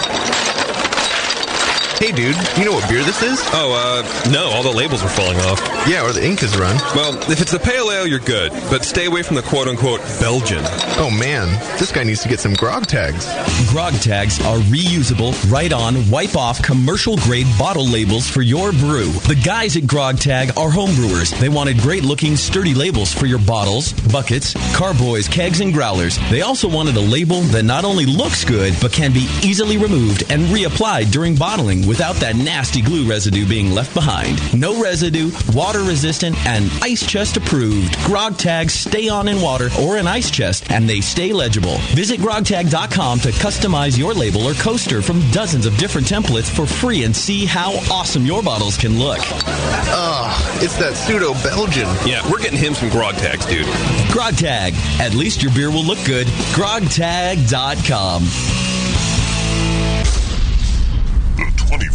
Hey, dude, you know what beer this is? Oh, uh, no, all the labels are falling off. Yeah, or the ink is run. Well, if it's a pale ale, you're good, but stay away from the quote unquote Belgian. Oh, man, this guy needs to get some grog tags. Grog tags are reusable, write on, wipe off commercial grade bottle labels for your brew. The guys at Grog Tag are homebrewers. They wanted great looking, sturdy labels for your bottles, buckets, carboys, kegs, and growlers. They also wanted a label that not only looks good, but can be easily removed and reapplied during bottling without that nasty glue residue being left behind. No residue, water resistant, and ice chest approved. Grog tags stay on in water or an ice chest, and they stay legible. Visit grogtag.com to customize your label or coaster from dozens of different templates for free and see how awesome your bottles can look. Ugh, it's that pseudo Belgian. Yeah, we're getting him some grog tags, dude. Grog Tag. At least your beer will look good. grogtag.com.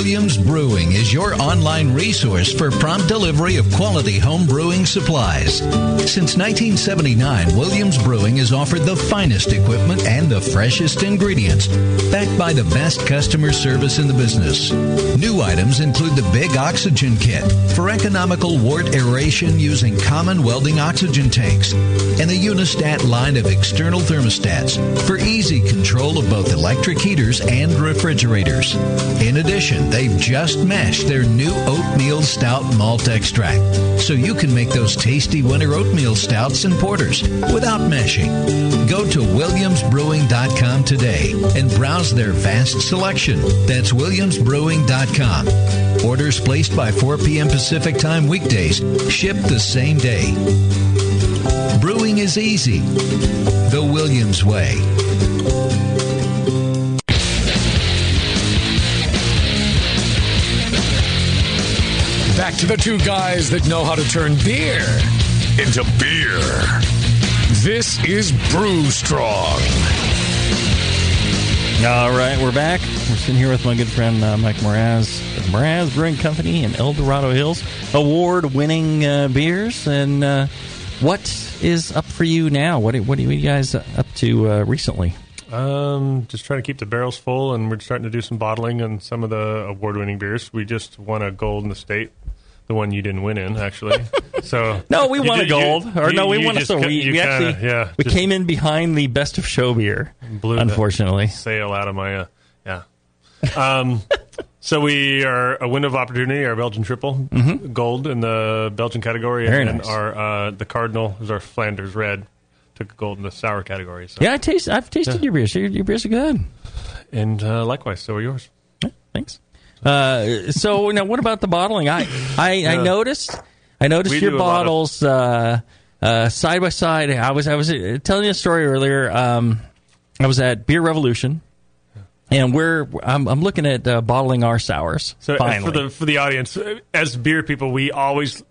Williams Brewing is your online resource for prompt delivery of quality home brewing supplies. Since 1979, Williams Brewing has offered the finest equipment and the freshest ingredients, backed by the best customer service in the business. New items include the Big Oxygen Kit for economical wort aeration using common welding oxygen tanks, and the Unistat line of external thermostats for easy control of both electric heaters and refrigerators. In addition, they've just mashed their new oatmeal stout malt extract, so you can make those tasty winter oatmeal stouts and porters without mashing. Go to williamsbrewing.com today and browse their vast selection. That's williamsbrewing.com. Orders placed by 4 p.m. Pacific Time weekdays ship the same day. Brewing is easy. The Williams way. Back to the two guys that know how to turn beer into beer. This is Brew Strong. All right, we're back. We're sitting here with my good friend uh, Mike Mraz, of Mraz Brewing Company in El Dorado Hills, award-winning uh, beers. And uh, what is up for you now? What what are you guys up to uh, recently? Um, just trying to keep the barrels full, and we're starting to do some bottling on some of the award-winning beers. We just won a gold in the state, the one you didn't win in, actually. So No, we You won a gold, you- or no, we you won a just so ca- we, you we kinda- actually yeah, we came in behind the best of show beer. blew unfortunately, sail out of my uh, yeah. Um, so we are a window of opportunity. Our Belgian triple gold in the Belgian category, Mm-hmm. Very and nice. our uh, the Cardinal is our Flanders red. Took gold in the sour category. So. yeah, I taste. I've tasted Yeah. your beers. Your, your beers are good. and uh, likewise, so are yours. Thanks. Uh, so now, what about the bottling? I I, I noticed. I noticed We your lot of- bottles uh, uh, side by side. I was I was uh, telling you a story earlier. Um, I was at Beer Revolution, and we're I'm, I'm looking at uh, bottling our sours. So finally. for the for the audience, as beer people, we always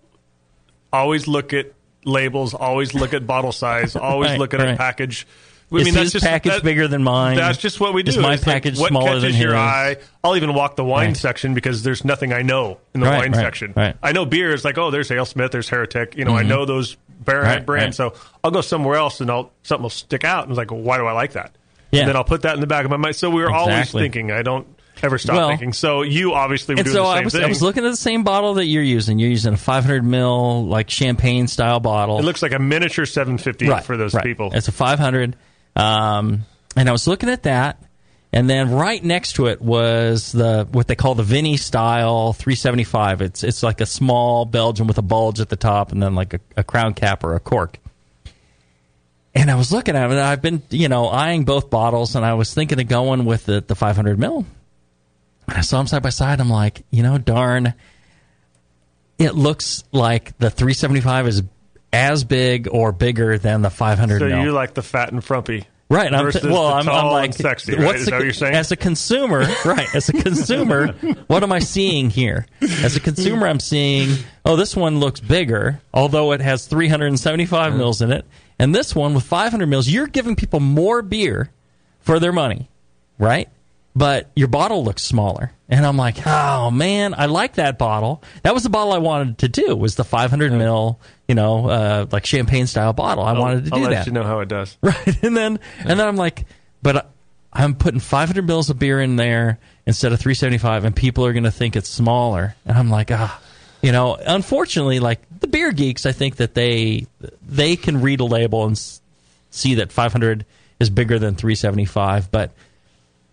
always look at labels, always look at bottle size, always Right, look at right. package. Is I mean, his package that- bigger than mine? That's just what we do. Is my It's like, package what smaller catches than your eye? I'll even walk the wine Right. section because there's nothing I know in the Right, wine right, section. I know beer is like, oh, there's AleSmith, there's Heretic. You know, I Mhm. know those brand brands. So I'll go somewhere else and I'll something will stick out and it's like, why do I like that? Yeah. And then I'll put that in the back of my mind. So we were always thinking. I don't ever stop Well- thinking. So you obviously were and doing so the I was thing. I was looking at the same bottle that you're using. You're using a 500 mil like champagne style bottle. It looks like a miniature 750 right, for those right. people. It's a 500. Um, and I was looking at that, and then right next to it was the what they call the Vinny style 375. It's it's like a small Belgian with a bulge at the top, and then like a, a crown cap or a cork. And I was looking at it, and I've been you know eyeing both bottles, and I was thinking of going with the the 500 mil. And I saw them side by side. I'm like, you know, darn, it looks like the 375 is as big or bigger than the 500 So mil. you like the fat and frumpy, Right. I'm th- well, the I'm, I'm like, and sexy. what's Right? Is the- that what you're saying? As a consumer, right? As a consumer, what am I seeing here? As a consumer, I'm seeing, oh, this one looks bigger, although it has 375 mils in it, and this one with 500 mils. You're giving people more beer for their money, right? But your bottle looks smaller, and I'm like, oh man, I like that bottle. That was the bottle I wanted to do. Was the 500 mil, you know, uh, like champagne style bottle. I I'll- wanted to I'll do let that. you know how it does. Right. And then and then I'm like, but I'm putting 500 mils of beer in there instead of 375, and people are going to think it's smaller. And I'm like, ah, you know, unfortunately, like the beer geeks, I think that they they can read a label and see that 500 is bigger than 375, but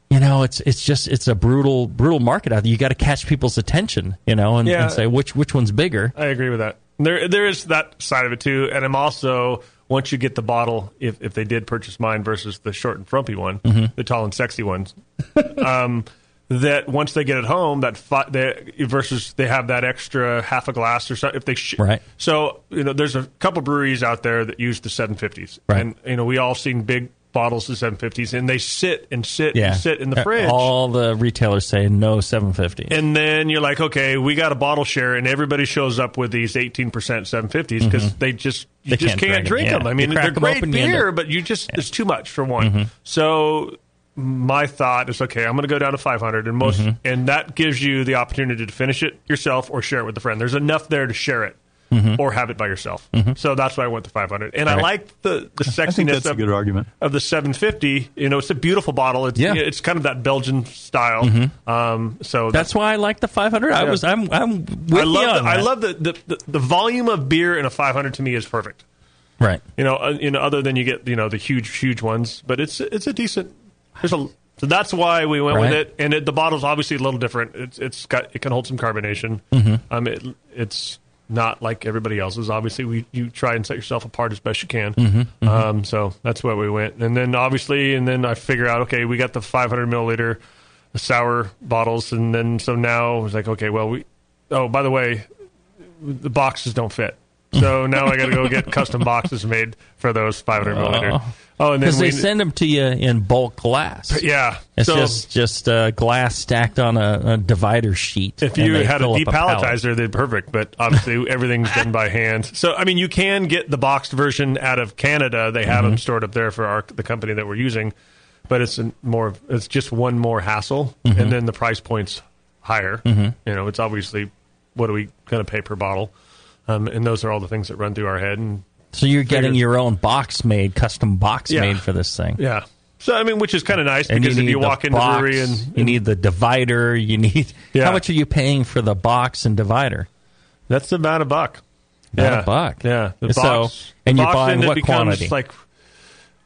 you know, it's it's just it's a brutal brutal market out there. You got to catch people's attention, you know, and, Yeah. and say which which one's bigger. I agree with that. There, there is that side of it too, and I'm also once you get the bottle, if if they did purchase mine versus the short and frumpy one, Mhm. the tall and sexy ones, um, that once they get it home, that fi- they, versus they have that extra half a glass or something. If they sh- Right. so you know, there's a couple breweries out there that use the 750s, Right. and you know, we all seen big bottles of 750s, and they sit and sit Yeah, and sit in the Uh, fridge. All the retailers say no 750. And then you're like, okay, we got a bottle share, and everybody shows up with these 18% 750s because Mhm. they just you They just can't can't, drink 'em, drink yeah. them. I mean, they're great open, beer, but you just it's too much for one. Mhm. So my thought is, okay, I'm going to go down to 500, and most, Mhm. and that gives you the opportunity to finish it yourself or share it with a friend. There's enough there to share it. Mhm. Or have it by yourself. Mhm. So that's why I went the 500, and I like the the sexiness that's of, good argument. of the 750. You know, it's a beautiful bottle. It's Yeah. it's kind of that Belgian style. Mhm. Um, so That's why I like the 500. I was I'm I'm with I you love on the, I love the, the, the the volume of beer in a 500 to me is perfect. Right. You know, uh, you know, other than you get you know the huge huge ones, but it's it's a decent. There's a so that's why we went with it, and it, the bottle's obviously a little different. It's it's got it can hold some carbonation. Mhm. Um, it, it's not like everybody else's. Obviously, we you try and set yourself apart as best you can. Mhm, mhm. Um, so that's why we went, and then obviously, and then I figure out okay, we got the 500 milliliter sour bottles, and then so now it's like okay, well we. Oh, by the way, the boxes don't fit. So now I got to go get custom boxes made for those 500 milliliter. Oh, and then because we, they send them to you in bulk glass. Yeah, it's so- just just uh, glass stacked on a, a divider sheet. if you had a depalletizer, they'd be perfect. But obviously, everything's done by hand. So I mean, you can get the boxed version out of Canada. They have Mhm. them stored up there for our the company that we're using. But it's more. It's just one more hassle, Mhm. and then the price points higher. Mhm. You know, it's obviously what are we going to pay per bottle, um, and those are all the things that run through our head. And So you're getting Figures. your own box made, custom box Yeah. made for this thing. Yeah. So I mean, which is kind of nice And because if you walk into the brewery and, you need the divider, you need Yeah. how much are you paying for the box and divider? That's about a buck. About yeah. a buck. Yeah. The So- box. and the you're box buying what quantity? Like,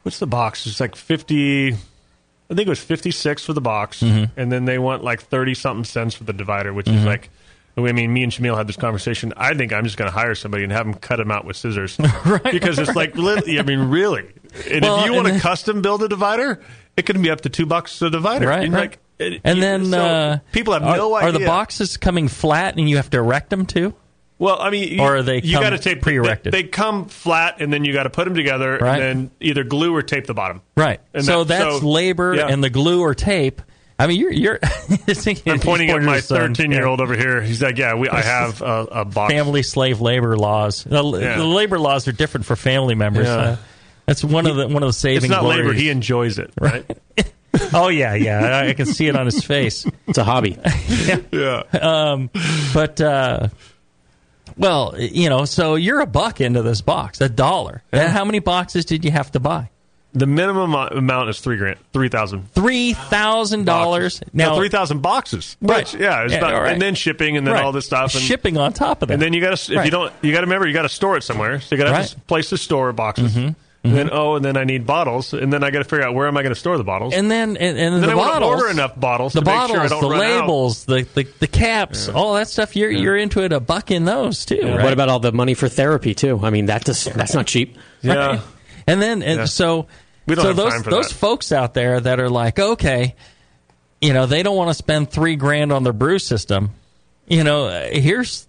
what's the box? It's like fifty. I think it was fifty six for the box, Mhm. and then they want like thirty something cents for the divider, which Mhm. is like. I mean, me and Shamil had this conversation. I think I'm just going to hire somebody and have them cut them out with scissors, Because it's like, I mean, really. And Well, if you want to custom build a divider, it can be up to two bucks a divider. Right, And right. Like, And you- then so uh, people have are, no idea. Are the boxes coming flat and you have to erect them too? Well, I mean, you, Or are they you got to tape pre-erected? They, they come flat, and then you got to put them together, Right. and then either glue or tape the bottom. Right. And so that- that's so- labor yeah. and the glue or tape. I mean, you're you're. I'm pointing at my 13 13 year old over here. He's like, "Yeah, we, I have a, a box." family slave labor laws. The, Yeah. the labor laws are different for family members. Yeah. Uh, that's one of the one of the saving. It's not labor; he enjoys it, right? oh yeah, yeah. I, I can see it on his face. It's a hobby. yeah. yeah. Um, but uh, well, you know, so you're a buck into this box, a dollar. And how many boxes did you have to buy? The minimum amount is three grand, three thousand. Three thousand dollars. Now three thousand boxes, Right. Which, yeah, it's Yeah, not, all right. and then shipping, and then Right. all this stuff, and shipping on top of that. And then you got to if Right. you don't you got to remember you got to store it somewhere. So you got to Right. have a place to store boxes. Mhm. And then oh, and then I need bottles, and then I got to figure out where am I going to store the bottles. and then and, and then the I want to bottles, order enough bottles the to bottles, make sure I don't the run out. labels, the, the the caps, all that stuff. You're you're into it a buck in those too. right? What about all the money for therapy too? I mean, that just, that's not cheap. Right. And then and Yeah. so We don't so have those time for those that. folks out there that are like, okay, you know, they don't want to spend three grand on their brew system. You know, uh, here's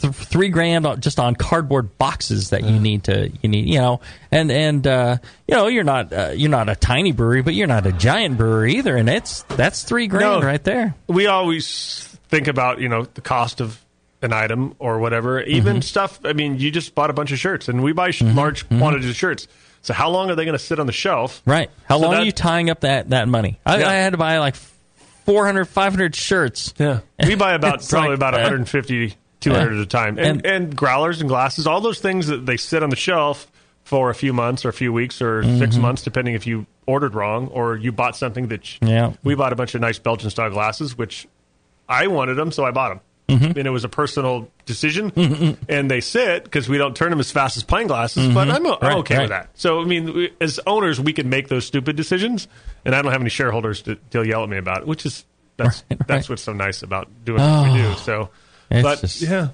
th- three grand on, just on cardboard boxes that you need to you need you know and and uh, you know you're not uh, you're not a tiny brewery but you're not a giant brewery either and it's that's three grand No. right there we always think about you know the cost of an item or whatever even Mm-hmm. stuff i mean you just bought a bunch of shirts and we buy sh- large quantities of shirts so how long are they going to sit on the shelf right how So long that- are you tying up that that money I, Yeah. I had to buy like 400 500 shirts yeah we buy about probably like, about uh, 150 200 Yeah. at a time and, and growlers and glasses all those things that they sit on the shelf for a few months or a few weeks or six Mhm. months depending if you ordered wrong, or you bought something that Yeah. we bought a bunch of nice Belgian style glasses, which I wanted them, so I bought them. Mm-hmm. And it was a personal decision, and they sit because we don't turn them as fast as plain glasses. But Mhm. I'm, I'm Right, okay with that. So I mean, we, as owners, we can make those stupid decisions, and I don't have any shareholders to, to yell at me about it, which is that's that's what's so nice about doing what we do. Oh. So, but just- yeah,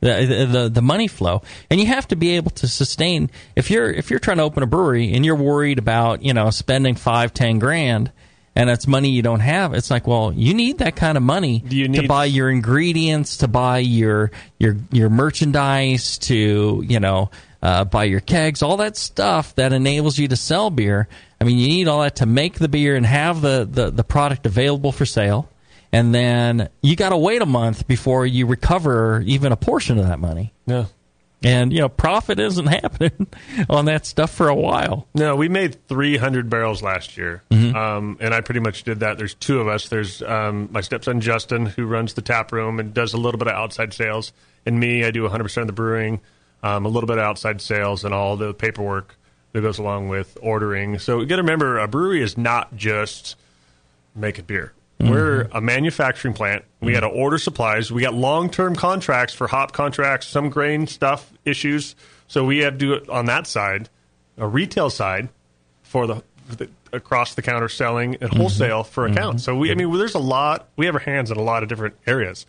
the, the the money flow, and you have to be able to sustain. If you're if you're trying to open a brewery and you're worried about you know spending five ten grand, and it's money you don't have, it's like well you need that kind of money to buy your ingredients, to buy your your your merchandise, to you know uh, buy your kegs, all that stuff that enables you to sell beer. I mean, you need all that to make the beer and have the, the, the product available for sale and then you got to wait a month before you recover even a portion of that money. Yeah. And you know, profit isn't happening on that stuff for a while. No, we made 300 barrels last year, Mm-hmm. um, and I pretty much did that. There's two of us. There's um, my stepson Justin, who runs the tap room and does a little bit of outside sales, and me, I do 100 percent of the brewing, um, a little bit of outside sales, and all the paperwork that goes along with ordering. So you got to remember, a brewery is not just making beer. Mm-hmm. We're a manufacturing plant. We got to order supplies. We got long term contracts for hop contracts, some grain stuff issues. So we have to do it on that side, a retail side for the, for the across the counter selling and wholesale for accounts. So we, I mean, there's a lot. We have our hands in a lot of different areas,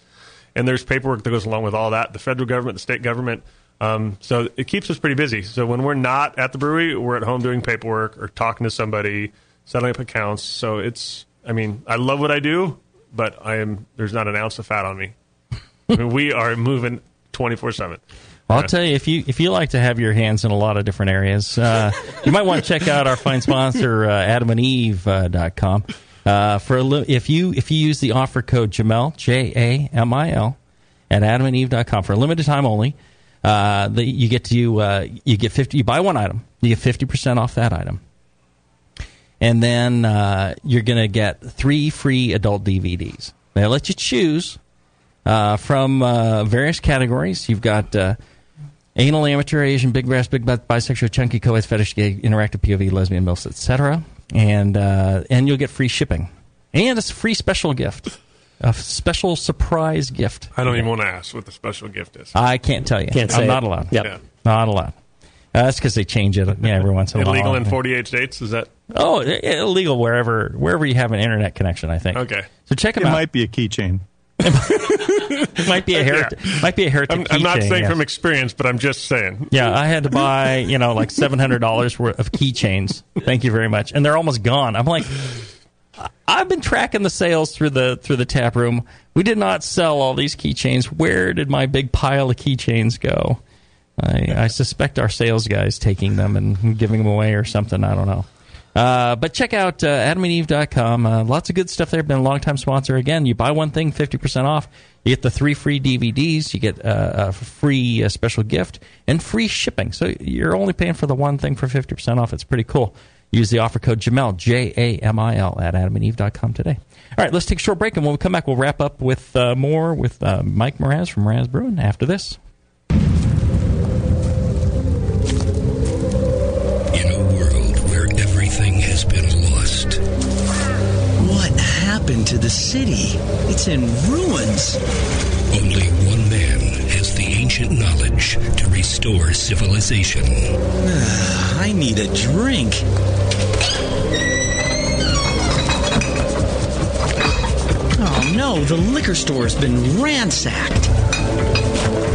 and there's paperwork that goes along with all that. The federal government, the state government. Um, so it keeps us pretty busy. So when we're not at the brewery, we're at home doing paperwork or talking to somebody, setting up accounts. So it's, I mean, I love what I do, but I am there's not an ounce of fat on me. I mean, we are moving twenty four seven. I'll tell you if you if you like to have your hands in a lot of different areas, uh, you might want to check out our fine sponsor uh, AdamandEve.com. Uh, for a li- if you if you use the offer code Jamil J A M I L at AdamandEve.com for a limited time only, uh, the, you get to uh, you get fifty. You buy one item, you get fifty percent off that item, and then uh, you're going to get three free adult DVDs. They let you choose uh, from uh, various categories. You've got uh, anal, amateur, Asian, big breast, big butt, bisexual, chunky, co-ed, fetish, gay, interactive, POV, lesbian, MILFs, etc. And uh, and you'll get free shipping and it's a free special gift, a special surprise gift. I don't even want to ask what the special gift is. I can't tell you. Can't I'm say not it. allowed. Yep. Yeah. Not allowed. Uh, that's because they change it yeah, every once in a while. Illegal in forty eight states. Is that Oh, illegal wherever wherever you have an internet connection. I think. okay? So check them It out. It might be a keychain. It might be a heretic. Might be a heretic. I'm, I'm not saying yes. from experience, but I'm just saying. Yeah, I had to buy, you know, like seven hundred dollars worth of keychains. Thank you very much, and they're almost gone. I'm like, I- I've been tracking the sales through the through the tap room. We did not sell all these keychains. Where did my big pile of keychains go? I, I suspect our sales guys taking them and giving them away or something. I don't know. Uh, but check out uh, adamandeve.com. Uh, lots of good stuff there. Been a long time sponsor. Again, you buy one thing, 50% off. You get the three free DVDs. You get uh, a free uh, special gift and free shipping. So you're only paying for the one thing for 50% off. It's pretty cool. Use the offer code Jamil, J A M I L, at adamandeve.com today. All right, let's take a short break. And when we come back, we'll wrap up with uh, more with Mike Mraz from Mraz Brewing after this. To the city? It's in ruins. Only one man has the ancient knowledge to restore civilization. Ah, I need a drink. Oh no, the liquor store's been ransacked.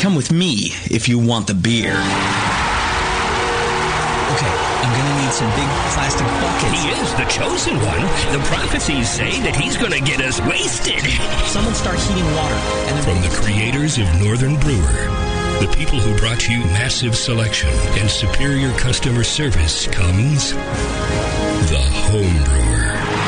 Come with me if you want the beer. Okay, I'm gonna need some big plastic buckets. He is the chosen one. The prophecies say that he's going to get us wasted. Someone start heating water. And from the creators of Northern Brewer, the people who brought you massive selection and superior customer service comes the home brewer.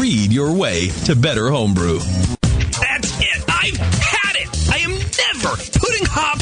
your way to better homebrew. That's it. I've had it. I am never putting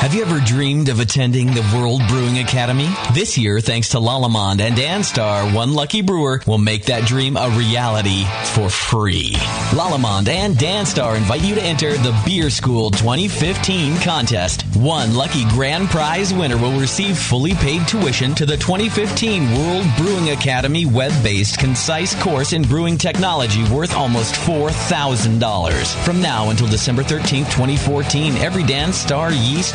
Have you ever dreamed of attending the World Brewing Academy? This year, thanks to Lallemand and Danstar, one lucky brewer will make that dream a reality for free. Lallemand and Danstar invite you to enter the Beer School 2015 contest. One lucky grand prize winner will receive fully paid tuition to the 2015 World Brewing Academy web-based concise course in brewing technology worth almost $4,000. From now until December 13, 2014, every Danstar yeast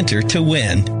enter to win.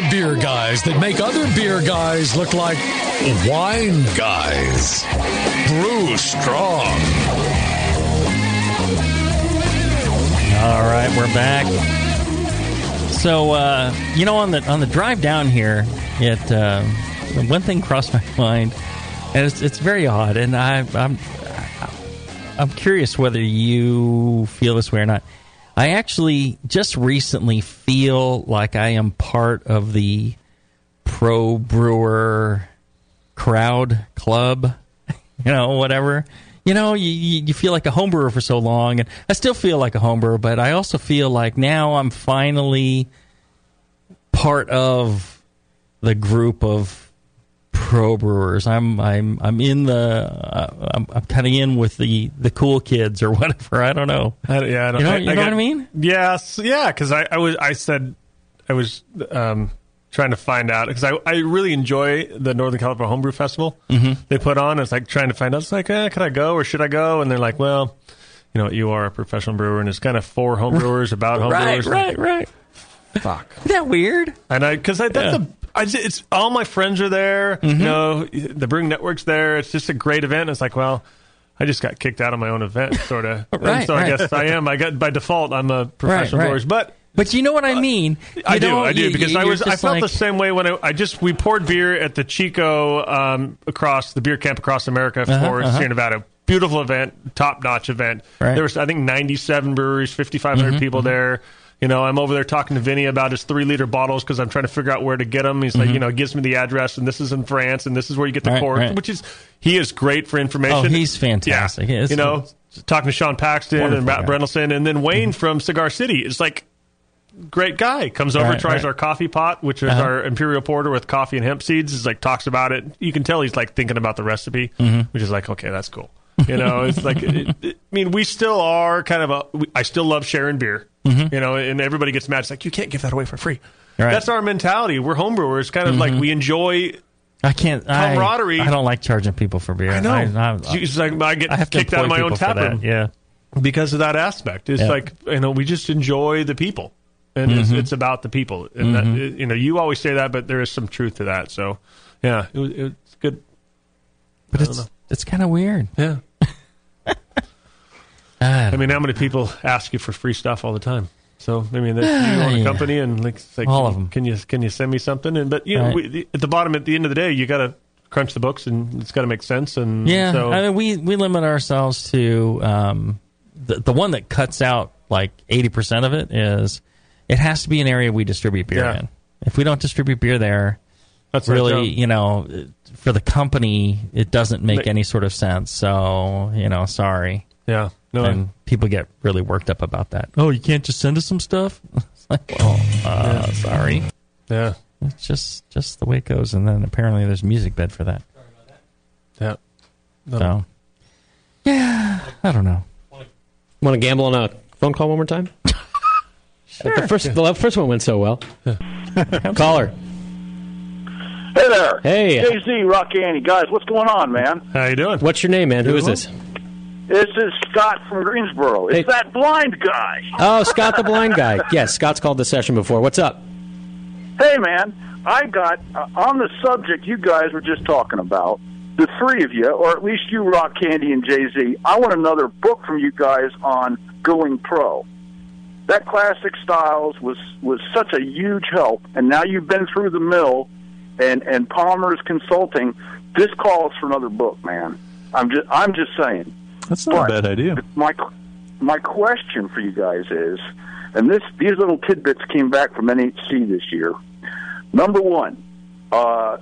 the beer guys that make other beer guys look like wine guys. Brew strong. All right, we're back. So, uh, you know, on the on the drive down here, it uh, one thing crossed my mind, and it's it's very odd, and I, I'm I'm curious whether you feel this way or not. I actually just recently feel like I am part of the pro brewer crowd club, you know, whatever. you know, you, you feel like a homebrewer for so long, and I still feel like a homebrewer, but I also feel like now I'm finally part of the group of pro brewers. I'm I'm I'm in the uh, I'm, I'm kind of in with the the cool kids or whatever. I don't know. I, yeah, I don't, You know- I, you know got- what I mean? Yes, yeah. Because I, I was, I said, I was um, trying to find out because I, I really enjoy the Northern California Homebrew Festival Mhm. they put on. It's like trying to find out. It's like, eh, can I go or should I go? And they're like, well, you know, you are a professional brewer, and it's kind of for homebrewers about homebrewers. right, right. right. Fuck. Isn't that weird? And I, because I, that's Yeah. a, I, just- it's all my friends are there. You know, the Brewing Network's there. It's just a great event. It's like, well, I just got kicked out of my own event, sort of. Right, so I guess I am. I got by default. I'm a professional right. brewer, but. But you know what I mean? I do, I do, you- because I was, I felt like- the same way when I, I just we poured beer at the Chico um, across the beer camp across America for Uh-huh, uh-huh. Sierra Nevada. Beautiful event, top notch event. Right. There was I think 97 breweries, 5,500 Mhm, people there. You know, I'm over there talking to Vinny about his three liter bottles because I'm trying to figure out where to get them. He's like, Mhm. you know, gives me the address, and this is in France, and this is where you get the Right, cork, right. which is he is great for information. Oh, he's fantastic. Yeah. It's- you know, talking to Sean Paxton and Matt guy. Brynildson, and then Wayne from Cigar City is like great guy. Comes over, Right, tries our coffee pot, which is Uh-huh. our imperial porter with coffee and hemp seeds. Is like talks about it. You can tell he's like thinking about the recipe, Mhm. which is like okay, that's cool. You know, it's like it, it- I mean, we still are kind of a. We, I still love sharing beer. Mhm. You know, and everybody gets mad. It's like you can't give that away for free. Right. That's our mentality. We're homebrewers. Kind of like Mhm. we enjoy. I can't. I- Camaraderie. I, don't like charging people for beer. I know. I, I, It's like I get I have kicked out of my own tap room. Yeah. because of that aspect. It's Yeah. like you know we just enjoy the people, and it's, Mhm. it's about the people. And that, Mhm. you know you always say that, but there is some truth to that. So yeah, it, it's good. But I it's know. it's kind of weird. Yeah. I mean, how many people ask you for free stuff all the time? So I mean, that's you own a company, and like, like All of 'em. Can you can you send me something? And but you know, we, the, at the bottom, at the end of the day, you got to crunch the books, and it's got to make sense. And Yeah, so I mean, we we limit ourselves to um, the the one that cuts out like eighty percent of it is it has to be an area we distribute beer Yeah. in. If we don't distribute beer there, That's really you know for the company it doesn't make Ma- any sort of sense. So you know, sorry. Yeah, no, I- and people get really worked up about that. Oh, you can't just send us some stuff. it's like, well, uh, Yeah. sorry. Yeah, it's just just the way it goes. And then apparently there's music bed for that. Yeah. So, yeah, I don't know. Want to gamble on a phone call one more time? The first, the first one went so well. Caller. Hey there. Hey. JZ, Rock Andy. Guys, what's going on, man? How you doing? What's your name, man? Who is this? This is Scott from Greensboro. It's that blind guy. Oh, Scott the blind guy. Yes, Scott's called the session before. What's up? Hey, man. I got, uh, on the subject you guys were just talking about, the three of you, or at least you, Rock Candy and Jay Z. I want another book from you guys on going pro. That classic styles was was such a huge help, and now you've been through the mill, and and Palmer's consulting. This calls for another book, man. I'm just I'm just saying. That's not a bad idea. My my question for you guys is, and this these little tidbits came back from NHC this year. Number one, uh,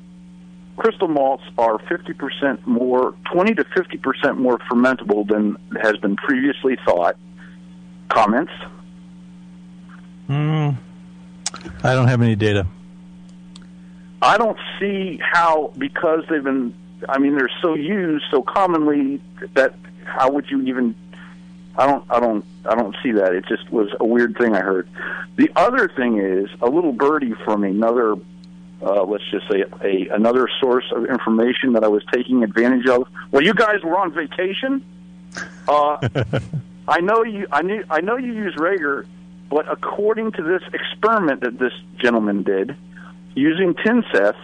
crystal malts are 50% more, 20 to 50% more fermentable than has been previously thought. Comments? Mm, I don't have any data. I don't see how because they've been. I mean, they're so used so commonly that how would you even? I don't. I don't. I don't see that. It just was a weird thing I heard. The other thing is a little birdie from another. Uh, let's just say a another source of information that I was taking advantage of. Well, you guys were on vacation. Uh, I know you. I knew. I know you use Rager, but according to this experiment that this gentleman did, using Tinseth,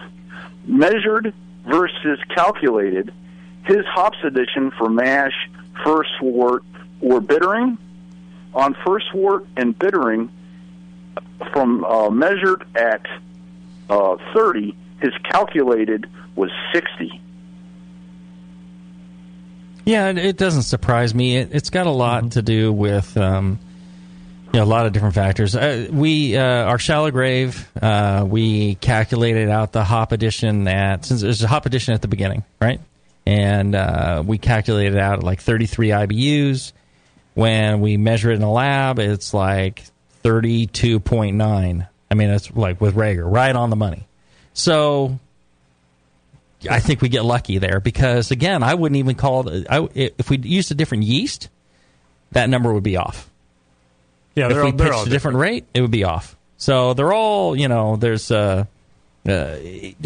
measured versus calculated, his hops addition for mash, first wort, or bittering. On first wort and bittering, from uh, measured at uh, 30, his calculated was 60. Yeah, it, it doesn't surprise me. It, it's got a lot to do with um, you know, a lot of different factors. Uh, we uh, our shallow grave. Uh, we calculated out the hop addition at since there's a hop addition at the beginning, right? And uh, we calculated it out at like 33 IBUs. When we measure it in the lab, it's like 32.9. I mean, it's like with Rager, right on the money. So I think we get lucky there because again, I wouldn't even call it. I, if we used a different yeast, that number would be off. Yeah, if they're we all- pitched all a different rate, it would be off. So they're all, you know, there's uh, uh, it,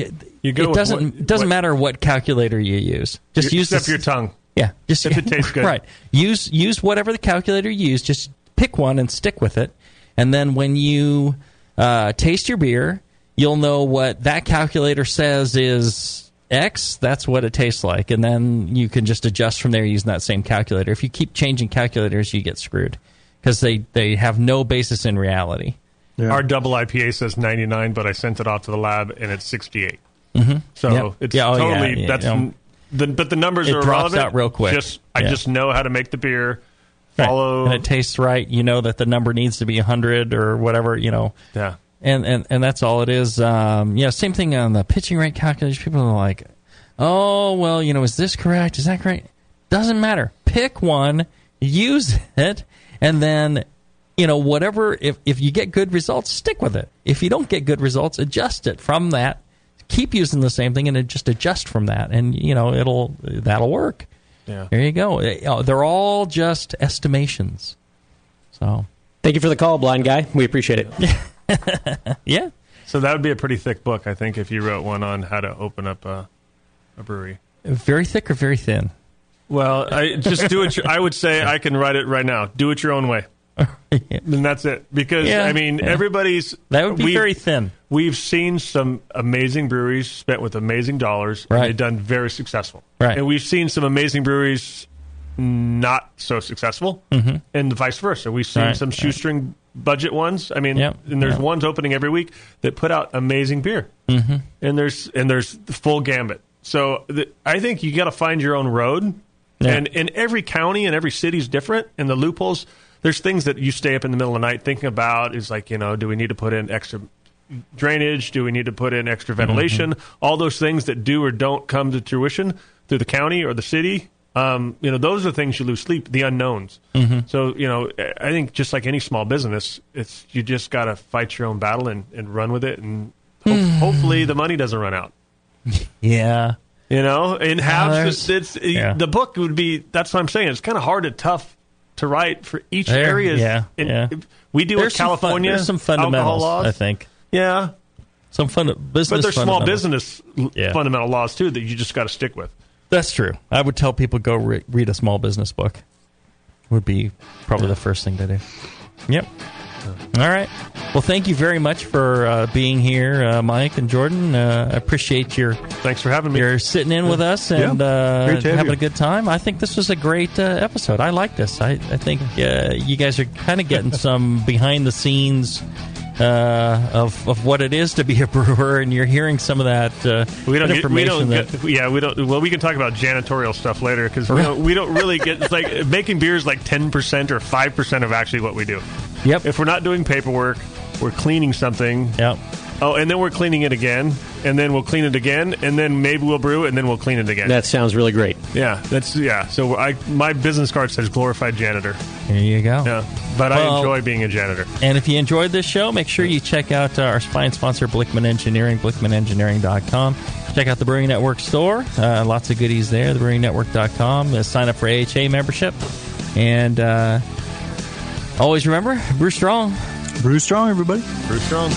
You go it doesn't what- doesn't matter what calculator you use. Just You- use except the- your tongue. Yeah, just If it tastes good. right. Use use whatever the calculator you use. Just pick one and stick with it. And then when you uh, taste your beer, you'll know what that calculator says is X. That's what it tastes like, and then you can just adjust from there using that same calculator. If you keep changing calculators, you get screwed because they they have no basis in reality. Our double IPA says 99, but I sent it off to the lab and it's 68. Mhm. So Yep. it's Yeah, oh, totally yeah, that's yeah. the but the numbers are drops irrelevant. out real quick. Just I just know how to make the beer. Right. Follow and it tastes right. You know that the number needs to be hundred or whatever. You know. Yeah. And and and that's all it is. Um, yeah. Same thing on the pitching rate calculation. People are like, oh well, you know, is this correct? Is that correct? Doesn't matter. Pick one, use it, and then. You know, whatever. If if you get good results, stick with it. If you don't get good results, adjust it from that. Keep using the same thing and just adjust from that, and you know it'll that'll work. Yeah. There you go. Uh, They're all just estimations. So Thank you for the call, blind guy. We appreciate it. yeah. So that would be a pretty thick book, I think, if you wrote one on how to open up a, a brewery. Very thick or very thin? Well, I just do it. I would say I can write it right now. Do it your own way. And that's it. Because Yeah, I mean, yeah. everybody's That would be very thin. We've seen some amazing breweries spent with amazing dollars, and they've done very successful. Right. And we've seen some amazing breweries not so successful, Mhm. and vice versa. We've seen Right, some right. shoestring budget ones. I mean, Yep, and there's yep. ones opening every week that put out amazing beer Mhm. and there's and there's the full gambit. So the, I think you got to find your own road, Yeah. and in every county and every city is different, and the loopholes. There's things that you stay up in the middle of the night thinking about. Is like you know, do we need to put in extra drainage? Do we need to put in extra ventilation? All those things that do or don't come to fruition through the county or the city. Um, you know, those are things you lose sleep, the unknowns. Mhm. So, you know, I think just like any small business, it's you just got to fight your own battle and, and run with it, and ho- hopefully the money doesn't run out. Yeah. You know, in halves, it's, it's yeah. the book would be. That's what I'm saying. It's kind of hard and tough to write for each There, area. yeah, yeah. We deal There's with some fun- California. there's some fundamentals, laws. I think. Yeah, some fun business. but there's small business Yeah. fundamental laws too that you just got to stick with. That's true. I would tell people go re- read a small business book. Would be probably the first thing to do. Yep. All right. Well, thank you very much for uh, being here, uh, Mike and Jordan. Uh, I appreciate your. Thanks for having me. You're sitting in with us Yeah. and uh, to have having you. a good time. I think this was a great uh, episode. I like this. I, I think uh, you guys are kind of getting some behind the scenes uh, of of what it is to be a brewer, and you're hearing some of that uh, We don't. that Get, we don't. information Get, yeah, we don't. Well, we can talk about janitorial stuff later because we don't. We don't really get. It's like making beer is like ten percent or five percent of actually what we do. Yep. If we're not doing paperwork, we're cleaning something. Yep. Oh, and then we're cleaning it again, and then we'll clean it again, and then maybe we'll brew it, and then we'll clean it again. That sounds really great. yeah, that's yeah. So I my business card says glorified janitor. There you go. Yeah, but Well- I enjoy being a janitor. And if you enjoyed this show, make sure you check out uh, our fine sponsor, Blichmann Engineering, blichmannengineering.com. Check out the Brewing Network store. Uh, lots of goodies there, thebrewingnetwork.com. Uh, sign up for AHA membership. And uh, always remember, brew strong. Brew strong, everybody. Brew strong.